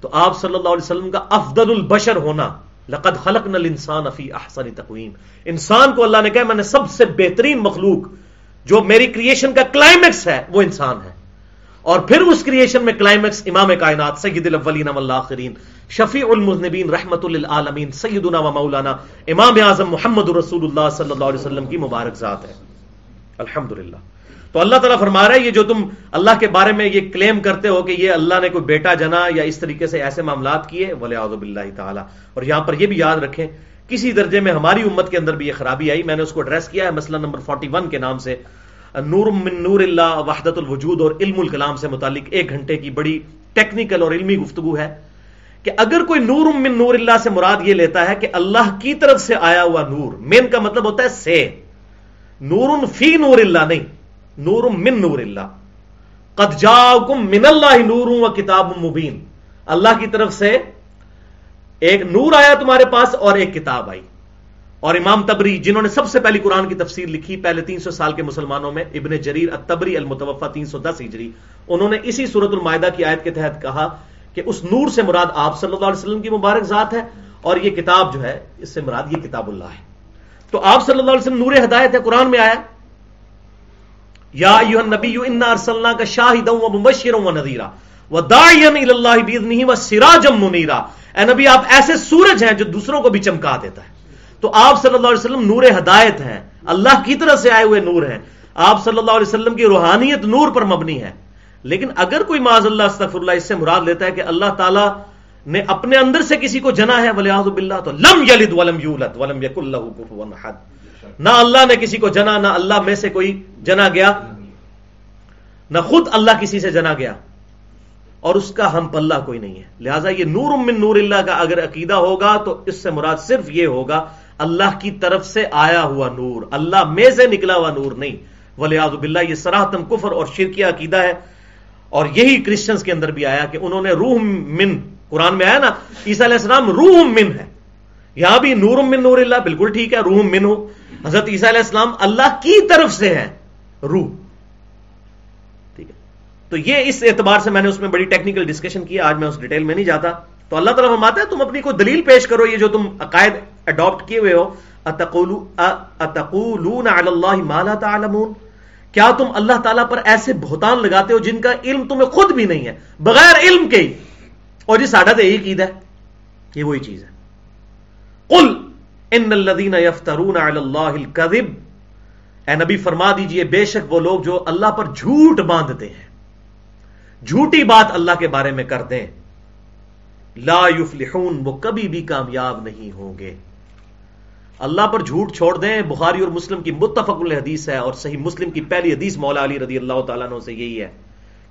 تو آپ صلی اللہ علیہ وسلم کا افضل البشر ہونا۔ لقد خلق نل انسان افی احسن تقویم۔ انسان کو اللہ نے کہا، میں نے سب سے بہترین مخلوق، جو میری کریشن کا کلائمیکس ہے، وہ انسان ہے۔ اور پھر اس کریشن میں کلائمیکس امام کائنات سید الاولین والآخرین۔ شفیع المذنبین رحمت للعالمین سیدنا و مولانا امام اعظم محمد رسول اللہ صلی اللہ علیہ وسلم کی مبارک ذات ہے۔ الحمدللہ۔ تو اللہ تعالیٰ فرما رہا ہے، یہ جو تم اللہ کے بارے میں یہ کلیم کرتے ہو کہ یہ اللہ نے کوئی بیٹا جنا یا اس طریقے سے ایسے معاملات کیے ولی آزب اللہ تعالیٰ۔ اور یہاں پر یہ بھی یاد رکھیں، کسی درجے میں ہماری امت کے اندر بھی یہ خرابی آئی، میں نے اس کو ایڈریس کیا ہے مسئلہ نمبر 41 کے نام سے۔ نور من نور اللہ وحدت الوجود اور علم الکلام سے متعلق ایک گھنٹے کی بڑی ٹیکنیکل اور علمی گفتگو ہے۔ کہ اگر کوئی نور من نور اللہ سے مراد یہ لیتا ہے کہ اللہ کی طرف سے آیا ہوا نور مین کا مطلب ہوتا ہے سے۔ نور فی نور اللہ نہیں نور من نور اللہ۔ قد جاؤکم من اللہ نور و کتاب مبین۔ اللہ کی طرف سے ایک نور آیا تمہارے پاس اور ایک کتاب آئی۔ اور امام تبری، جنہوں نے سب سے پہلی قرآن کی تفسیر لکھی پہلے تین سو سال کے مسلمانوں میں، ابن جریر التبری المتوفا تین سو دس ہجری، انہوں نے اسی صورت المائدہ کی آیت کے تحت کہا کہ اس نور سے مراد آپ صلی اللہ علیہ وسلم کی مبارک ذات ہے اور یہ کتاب جو ہے، اس سے مراد یہ کتاب اللہ ہے۔ تو آپ صلی اللہ علیہ وسلم نور ہدایت ہے، قرآن میں آیا۔ یا نبی ارسلنا کا شاہد و مبشر و نذیرہ وہ دائن اللہ بیدنی و سراجم منیرا۔ اے نبی، آپ ایسے سورج ہیں جو دوسروں کو بھی چمکا دیتا ہے۔ تو آپ صلی اللہ علیہ وسلم نور ہدایت ہیں۔ اللہ کی طرح سے آئے ہوئے نور ہیں۔ آپ صلی اللہ علیہ وسلم کی روحانیت نور پر مبنی ہے۔ لیکن اگر کوئی معذ اللہ، استغفر اللہ، اس سے مراد لیتا ہے کہ اللہ تعالیٰ نے اپنے اندر سے کسی کو جنا ہے ولیاض باللہ، تو لم یلد ولم یولد، ولم یک اللہ کفوا احد۔ نہ اللہ نے کسی کو جنا، نہ اللہ میں سے کوئی جنا گیا، نہ خود اللہ کسی سے جنا گیا، اور اس کا ہم پلہ کوئی نہیں ہے۔ لہٰذا یہ نور من نور اللہ کا اگر عقیدہ ہوگا، تو اس سے مراد صرف یہ ہوگا، اللہ کی طرف سے آیا ہوا نور، اللہ میں سے نکلا ہوا نور نہیں۔ ولیاض باللہ، یہ سراہتن کفر اور شرکیہ عقیدہ ہے۔ اور یہی کرسچنس کے اندر بھی آیا کہ انہوں نے روح من، قرآن میں آیا نا، عیسیٰ علیہ السلام روح من ہے۔ یہاں بھی نور من نور اللہ، بالکل ٹھیک ہے، روح من ہو۔ حضرت عیسیٰ علیہ السلام اللہ کی طرف سے ہے روح۔ ٹھیک ہے۔ تو یہ اس اعتبار سے میں نے اس میں بڑی ٹیکنیکل ڈسکشن کیا آج میں اس ڈیٹیل میں نہیں جاتا۔ تو اللہ تعالیٰ فرماتا ہے، تم اپنی کوئی دلیل پیش کرو، یہ جو تم عقائد اڈاپٹ کیے ہوئے ہو۔ اتقولون علی اللہ ما لا تعلمون۔ کیا تم اللہ تعالیٰ پر ایسے بہتان لگاتے ہو جن کا علم تمہیں خود بھی نہیں ہے؟ بغیر علم کے ہی۔ اور جی ساڈا تو یہی عید ہے یہ وہی چیز ہے۔ قل ان الذين يفترون على الله الكذب اے نبی، فرما دیجیے، بے شک وہ لوگ جو اللہ پر جھوٹ باندھتے ہیں۔ جھوٹی بات اللہ کے بارے میں کرتے ہیں لا یفلحون، وہ کبھی بھی کامیاب نہیں ہوں گے۔ اللہ پر جھوٹ چھوڑ دیں، بخاری اور مسلم کی متفق الحدیث ہے اور صحیح مسلم کی پہلی حدیث مولا علی رضی اللہ تعالیٰ عنہ سے یہی ہے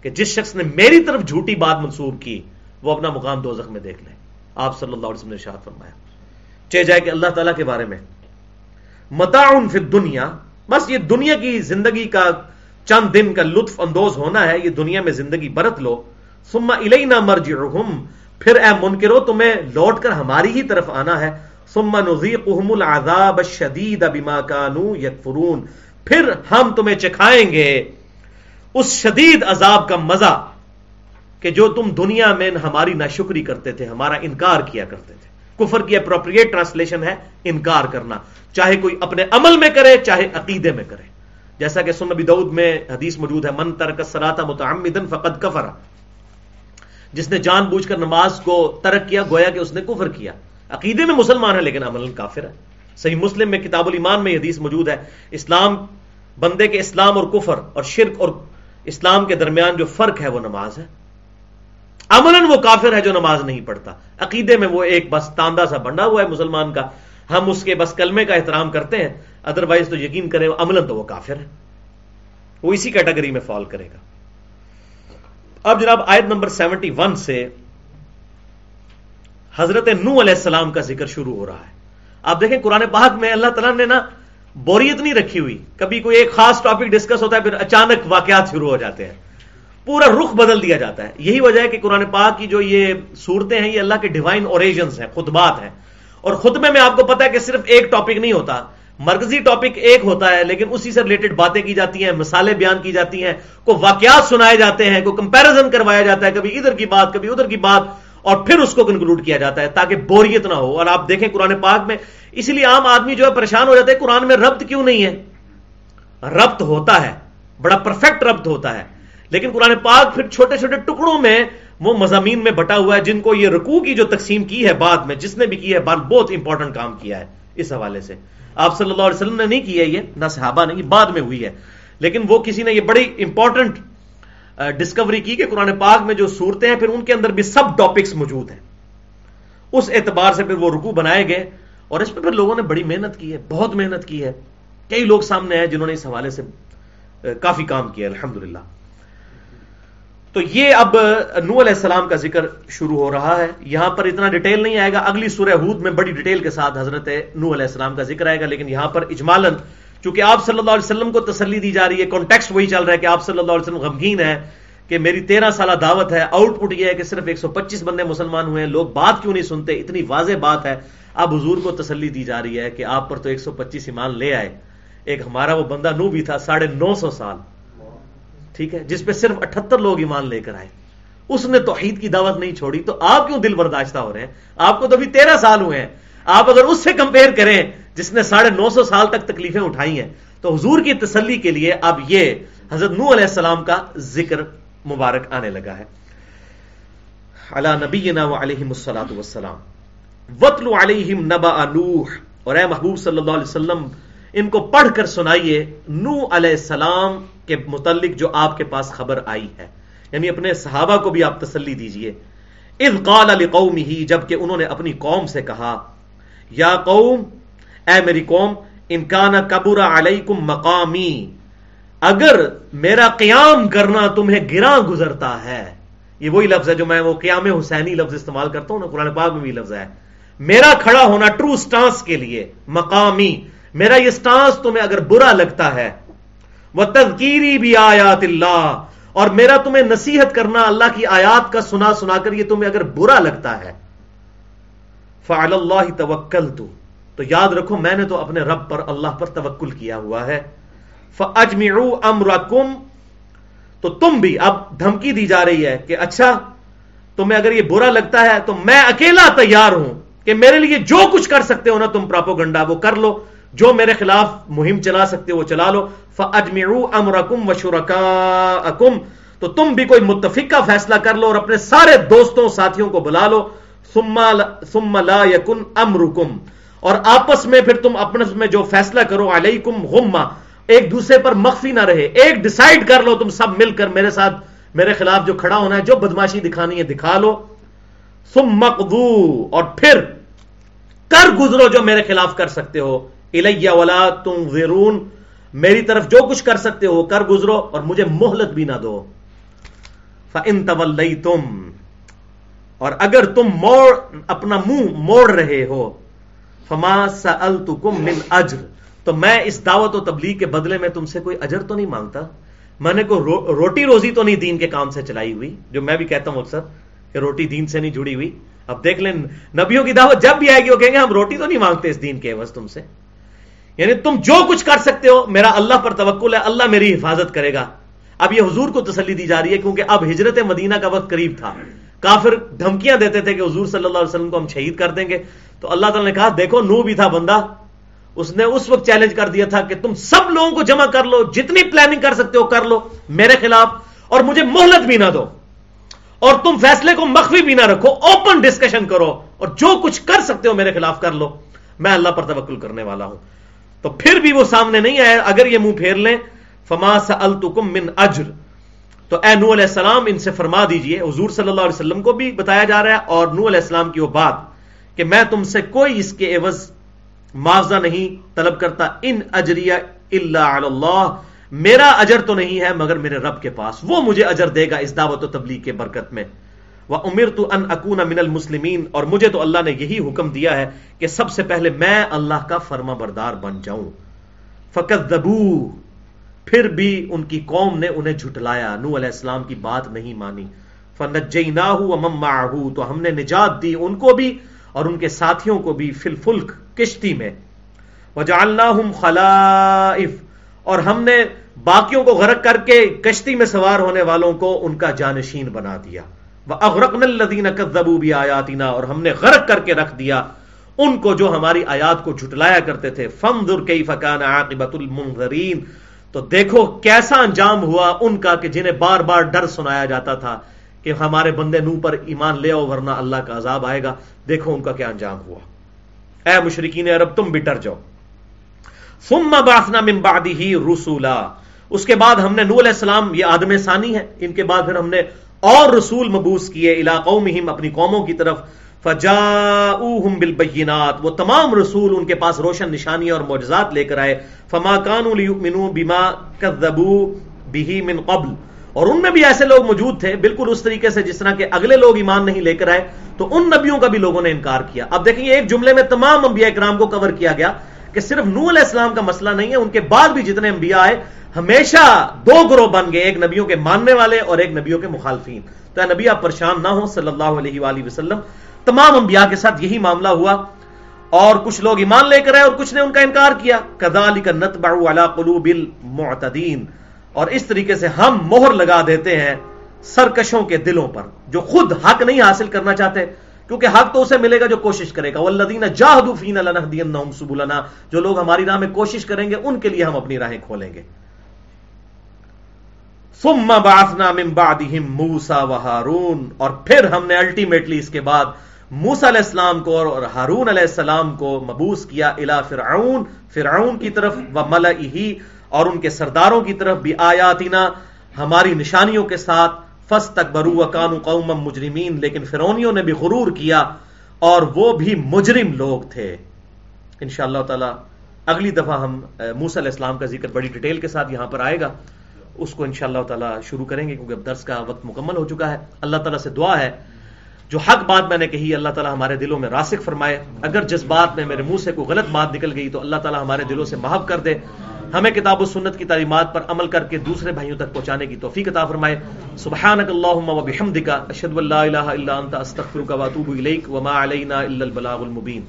کہ جس شخص نے میری طرف جھوٹی بات منسوب کی، وہ اپنا مقام دو میں دیکھ لیں آپ صلی اللہ علیہ وسلم نے شاد فرمایا۔ چہ جائے کہ اللہ تعالیٰ کے بارے میں۔ متعن فی دنیا بس یہ دنیا کی زندگی کا چند دن کا لطف اندوز ہونا ہے، یہ دنیا میں زندگی برت لو۔ ثم الینا مرجعہم، پھر اے منکرو، تمہیں لوٹ کر ہماری ہی طرف آنا ہے۔ ثم نذيقهم العذاب الشديد بما كانوا يكفرون پھر ہم تمہیں چکھائیں گے اس شدید عذاب کا مزہ کہ جو تم دنیا میں ہماری ناشکری کرتے تھے، ہمارا انکار کیا کرتے تھے۔ کفر کی اپروپریٹ ٹرانسلیشن ہے انکار کرنا۔ چاہے کوئی اپنے عمل میں کرے، چاہے عقیدے میں کرے۔ جیسا کہ سن نبی دعود میں حدیث موجود ہے، من ترک سراتا متعمدن فقد کفر۔ جس نے جان بوجھ کر نماز کو ترک کیا، گویا کہ اس نے کفر کیا۔ عقیدے میں مسلمان ہے لیکن عمل کافر ہے صحیح مسلم میں کتاب الایمان میں حدیث موجود ہے، اسلام بندے کے اسلام اور کفر اور شرک اور اسلام کے درمیان جو فرق ہے، وہ نماز ہے۔ عمل وہ کافر ہے جو نماز نہیں پڑھتا۔ عقیدے میں وہ ایک بس تاندہ سا بنڈا ہوا ہے مسلمان کا۔ ہم اس کے بس کلمے کا احترام کرتے ہیں ادروائز تو یقین کریں عمل تو وہ کافر ہے۔ وہ اسی کیٹیگری میں فال کرے گا۔ اب جناب آیت نمبر سیونٹی ون سے حضرت نو علیہ السلام کا ذکر شروع ہو رہا ہے۔ آپ دیکھیں قرآن پاک میں اللہ تعالیٰ نے نا بوریت نہیں رکھی ہوئی۔ کبھی کوئی ایک خاص ٹاپک ڈسکس ہوتا ہے، پھر اچانک واقعات شروع ہو جاتے ہیں۔ پورا رخ بدل دیا جاتا ہے۔ یہی وجہ ہے کہ قرآن پاک کی جو یہ صورتیں ہیں، یہ اللہ کے ڈیوائن اوریجنس ہیں، خطبات ہیں۔ اور خطبے میں آپ کو پتا ہے کہ صرف ایک ٹاپک نہیں ہوتا، مرکزی ٹاپک ایک ہوتا ہے، لیکن اسی سے ریلیٹڈ باتیں کی جاتی ہیں، مثالیں بیان کی جاتی ہیں، کوئی واقعات سنائے جاتے ہیں، کوئی کمپیرزن کروایا جاتا ہے، کبھی ادھر کی بات، کبھی ادھر کی بات۔ اور پھر اس کو کنکلوڈ کیا جاتا ہے تاکہ بوریت نہ ہو۔ اور آپ دیکھیں قرآن پاک میں، اسی لیے عام آدمی جو ہے پریشان ہو جاتا ہے قرآن میں ربط کیوں نہیں ہے؟ ربط ہوتا ہے، بڑا پرفیکٹ ربط ہوتا ہے۔ لیکن قرآن پاک پھر چھوٹے چھوٹے ٹکڑوں میں وہ مضامین میں بٹا ہوا ہے، جن کو یہ رکوع کی جو تقسیم کی ہے بعد میں، جس نے بھی کی ہے بہت امپورٹنٹ کام کیا ہے اس حوالے سے۔ آپ صلی اللہ علیہ وسلم نے نہیں کیا یہ، نہ صحابہ نے، یہ بعد میں ہوئی ہے۔ لیکن وہ کسی نے یہ بڑی امپورٹنٹ ڈسکوری کی کہ قرآن پاک میں جو صورتیں ہیں، پھر ان کے اندر بھی سب ٹاپکس موجود ہیں۔ اس اعتبار سے پھر وہ رکو بنائے گئے اور اس پہ پھر لوگوں نے بڑی محنت کی ہے، بہت محنت کی ہے۔ کئی لوگ سامنے آئے جنہوں نے اس حوالے سے کافی کام کیا الحمد تو یہ اب نو علیہ السلام کا ذکر شروع ہو رہا ہے۔ یہاں پر اتنا ڈیٹیل نہیں آئے گا۔ اگلی سورہ ہود میں بڑی ڈیٹیل کے ساتھ حضرت نو علیہ السلام کا ذکر آئے گا، لیکن یہاں پر اجمالن چونکہ آپ صلی اللہ علیہ وسلم کو تسلی دی جا رہی ہے کانٹیکس وہی چل رہا ہے کہ آپ صلی اللہ علیہ وسلم غمگین ہے کہ میری تیرہ سالہ دعوت ہے آؤٹ پٹ یہ ہے کہ صرف ایک سو پچیس بندے مسلمان ہوئے ہیں، لوگ بات کیوں نہیں سنتے؟ اتنی واضح بات ہے۔ اب حضور کو تسلی دی جا رہی ہے کہ آپ پر تو ایک سو پچیس ایمان لے آئے۔ ایک ہمارا وہ بندہ نو بھی تھا، ساڑھے نو سو سال۔ ٹھیک ہے؟ جس پہ صرف اٹھتر لوگ ایمان لے کر آئے۔ اس نے توحید کی دعوت نہیں چھوڑی، تو آپ کیوں دل برداشتہ ہو رہے ہیں؟ آپ کو تو ابھی تیرہ سال ہوئے ہیں۔ آپ اگر اس سے کمپیئر کریں جس نے ساڑھے نو سو سال تک تکلیفیں اٹھائی ہیں۔ تو حضور کی تسلی کے لیے اب یہ حضرت نو علیہ السلام کا ذکر مبارک آنے لگا ہے۔ اللہ نبی علیہ السلاۃ وسلام وطل علیہم نبا نوح۔ اور اے محبوب صلی اللہ علیہ وسلم، ان کو پڑھ کر سنائیے نو علیہ السلام کے متعلق جو آپ کے پاس خبر آئی ہے۔ یعنی اپنے صحابہ کو بھی آپ تسلی دیجیے۔ اذ قال علی قوم ہی جبکہ انہوں نے اپنی قوم سے کہا، یا قوم اے میری قوم انکان کبر علیکم مقامی، اگر میرا قیام کرنا تمہیں گرا گزرتا ہے، یہ وہی لفظ ہے جو میں وہ قیام حسینی لفظ استعمال کرتا ہوں نا قرآن پاک میں بھی لفظ ہے۔ میرا کھڑا ہونا ٹرو سٹانس کے لیے، مقامی، میرا یہ سٹانس تمہیں اگر برا لگتا ہے وہ تذکیری بھی آیات اللہ، اور میرا تمہیں نصیحت کرنا اللہ کی آیات کا سنا سنا کر یہ تمہیں اگر برا لگتا ہے فعل اللہ توکل تو تو یاد رکھو میں نے تو اپنے رب پر اللہ پر توکل کیا ہوا ہے۔ فجمعوا امرکم تو تم بھی اب دھمکی دی جا رہی ہے کہ اچھا تمہیں اگر یہ برا لگتا ہے تو میں اکیلا تیار ہوں کہ میرے لیے جو کچھ کر سکتے ہو نا تم پراپو گنڈا وہ کر لو۔ جو میرے خلاف مہم چلا سکتے ہو وہ چلا لو۔ فجمعوا امرکم وشرکاءکم تو تم بھی کوئی متفق کا فیصلہ کر لو اور اپنے سارے دوستوں، ساتھیوں کو بلا لو۔ ثم لا یکن امرکم اور آپس میں پھر تم اپنے میں جو فیصلہ کرو، علیکم غمہ، ایک دوسرے پر مخفی نہ رہے۔ ایک ڈیسائیڈ کر لو تم سب مل کر میرے ساتھ، میرے خلاف جو کھڑا ہونا ہے، جو بدماشی دکھانی ہے، دکھا لو۔ ثم مقدو اور پھر کر گزرو جو میرے خلاف کر سکتے ہو۔ الیہ ولا تم ویرون میری طرف جو کچھ کر سکتے ہو، کر گزرو اور مجھے مہلت بھی نہ دو۔ فن طول تم اور اگر تم موڑ، اپنا منہ موڑ رہے ہو فما سألتکم من اجر. تو میں اس دعوت و تبلیغ کے بدلے میں تم سے کوئی اجر تو نہیں مانگتا؟ میں نے کوئی رو, روٹی روزی تو نہیں دین کے کام سے چلائی ہوئی جو میں بھی کہتا ہوں اکثر کہ روٹی دین سے نہیں جڑی ہوئی۔ اب دیکھ لیں نبیوں کی دعوت جب بھی آئے گی وہ کہیں گے ہم روٹی تو نہیں مانگتے اس دین کے بس تم سے۔ یعنی تم جو کچھ کر سکتے ہو میرا اللہ پر توکل ہے اللہ میری حفاظت کرے گا۔ اب یہ حضور کو تسلی دی جا رہی ہے کیونکہ اب ہجرت مدینہ کا وقت قریب تھا۔ کافر دھمکیاں دیتے تھے کہ حضور صلی اللہ علیہ وسلم کو ہم شہید کر دیں گے۔ تو اللہ تعالیٰ نے کہا، دیکھو نو بھی تھا بندہ۔ اس نے اس وقت چیلنج کر دیا تھا کہ تم سب لوگوں کو جمع کر لو، جتنی پلاننگ کر سکتے ہو کر لو، میرے خلاف، اور مجھے مہلت بھی نہ دو۔ اور تم فیصلے کو مخفی بھی نہ رکھو اوپن ڈسکشن کرو، اور جو کچھ کر سکتے ہو میرے خلاف کر لو۔ میں اللہ پر توکل کرنے والا ہوں۔ تو پھر بھی وہ سامنے نہیں آئے اگر یہ منہ پھیر لیں، فما سألتکم من اجر۔ تو اے نو علیہ السلام، ان سے فرما دیجیے۔ حضور صلی اللہ علیہ وسلم کو بھی بتایا جا رہا ہے، اور نو علیہ السلام کی وہ بات۔ کہ میں تم سے کوئی اس کے عوض معاوضہ نہیں طلب کرتا۔ ان اجریہ اللہ اللہ۔ میرا اجر تو نہیں ہے، مگر میرے رب کے پاس۔ وہ مجھے اجر دے گا اس دعوت و تبلیغ کے برکت میں۔ وہ امیر تو ان اکون من المسلمین۔ اور مجھے تو اللہ نے یہی حکم دیا ہے کہ سب سے پہلے میں اللہ کا فرما بردار بن جاؤں۔ فقط دبو پھر بھی ان کی قوم نے انہیں جھٹلایا۔ نو علیہ السلام کی بات نہیں مانی۔ فنج نہ تو ہم نے نجات دی، ان کو بھی اور ان کے ساتھیوں کو بھی فل فلک کشتی میں۔ وجعلناہم خلائف۔ اور ہم نے باقیوں کو غرق کر کے کشتی میں سوار ہونے والوں کو ان کا جانشین بنا دیا۔ اغرقن الذین کذبوا بآیاتنا اور ہم نے غرق کر کے رکھ دیا ان کو جو ہماری آیات کو جھٹلایا کرتے تھے۔ فانظر کیف کان عاقبۃ المنذرین تو دیکھو کیسا انجام ہوا ان کا کہ جنہیں بار بار ڈر سنایا جاتا تھا۔ کہ ہمارے بندے نو پر ایمان لے آؤ ورنہ اللہ کا عذاب آئے گا۔ دیکھو ان کا کیا انجام ہوا۔ اے مشرقین عرب تم بھی ڈر جاؤ۔ ثم بعثنا من بعده رسولا۔ اس کے بعد ہم نے نو علیہ السلام، یہ آدم ثانی ہے، ان کے بعد پھر ہم نے اور رسول مبوس کیے علاقوں میں اپنی قوموں کی طرف۔ فجاؤہم بالبینات۔ وہ تمام رسول ان کے پاس روشن نشانی اور معجزات لے کر آئے۔ فما کانوا لیؤمنوا بما کذبوا به من قبل۔ اور ان میں بھی ایسے لوگ موجود تھے بالکل اس طریقے سے جس طرح کہ اگلے لوگ ایمان نہیں لے کر آئے، تو ان نبیوں کا بھی لوگوں نے انکار کیا۔ اب دیکھیں ایک جملے میں تمام انبیاء اکرام کو کور کیا گیا کہ صرف نو علیہ السلام کا مسئلہ نہیں ہے، ان کے بعد بھی جتنے انبیاء آئے، ہمیشہ دو گروہ بن گئے، ایک نبیوں کے ماننے والے اور ایک نبیوں کے مخالفین۔ تو اے نبی، آپ پریشان نہ ہو صلی اللہ علیہ وآلہ وسلم، تمام انبیاء کے ساتھ یہی معاملہ ہوا۔ اور کچھ لوگ ایمان لے کر آئے اور کچھ نے ان کا انکار کیا۔ کذالک نتبع علی قلوب المعتدین۔ اور اس طریقے سے ہم مہر لگا دیتے ہیں سرکشوں کے دلوں پر، جو خود حق نہیں حاصل کرنا چاہتے، کیونکہ حق تو اسے ملے گا جو کوشش کرے گا۔ والذین جاہدوا فینا لنهدینهم سبلنا، جو لوگ ہماری راہ میں کوشش کریں گے، ان کے لیے ہم اپنی راہیں کھولیں گے۔ ثم بعثنا من بعدهم موسى وهارون، اور پھر ہم نے الٹیمیٹلی اس کے بعد موسا علیہ السلام کو اور ہارون علیہ السلام کو مبوس کیا الا فرعون فرعون کی طرف و اور ان کے سرداروں کی طرف بھی آیاتنا ہماری نشانیوں کے ساتھ فس تک برو کانو قوم مجرمین، لیکن فرونیوں نے بھی غرور کیا اور وہ بھی مجرم لوگ تھے۔ ان شاء اللہ تعالی اگلی دفعہ ہم موسا علیہ السلام کا ذکر بڑی ڈیٹیل کے ساتھ یہاں پر آئے گا۔ اس کو ان شاء اللہ تعالیٰ شروع کریں گے کیونکہ اب درس کا وقت مکمل ہو چکا ہے۔ اللہ تعالیٰ سے دعا ہے۔ جو حق بات میں نے کہی، اللہ تعالیٰ ہمارے دلوں میں راسک فرمائے۔ اگر جس بات میں میرے منہ سے کوئی غلط بات نکل گئی تو اللہ تعالیٰ ہمارے دلوں سے محب کر دے۔ ہمیں کتاب و سنت کی تعلیمات پر عمل کر کے دوسرے بھائیوں تک پہنچانے کی توفیق عطا فرمائے۔ سبحانک اللہم و بحمدک اشہد ان لا الہ الا انت، استغفرک و اتوب الیک، وما علینا الا البلاغ المبین۔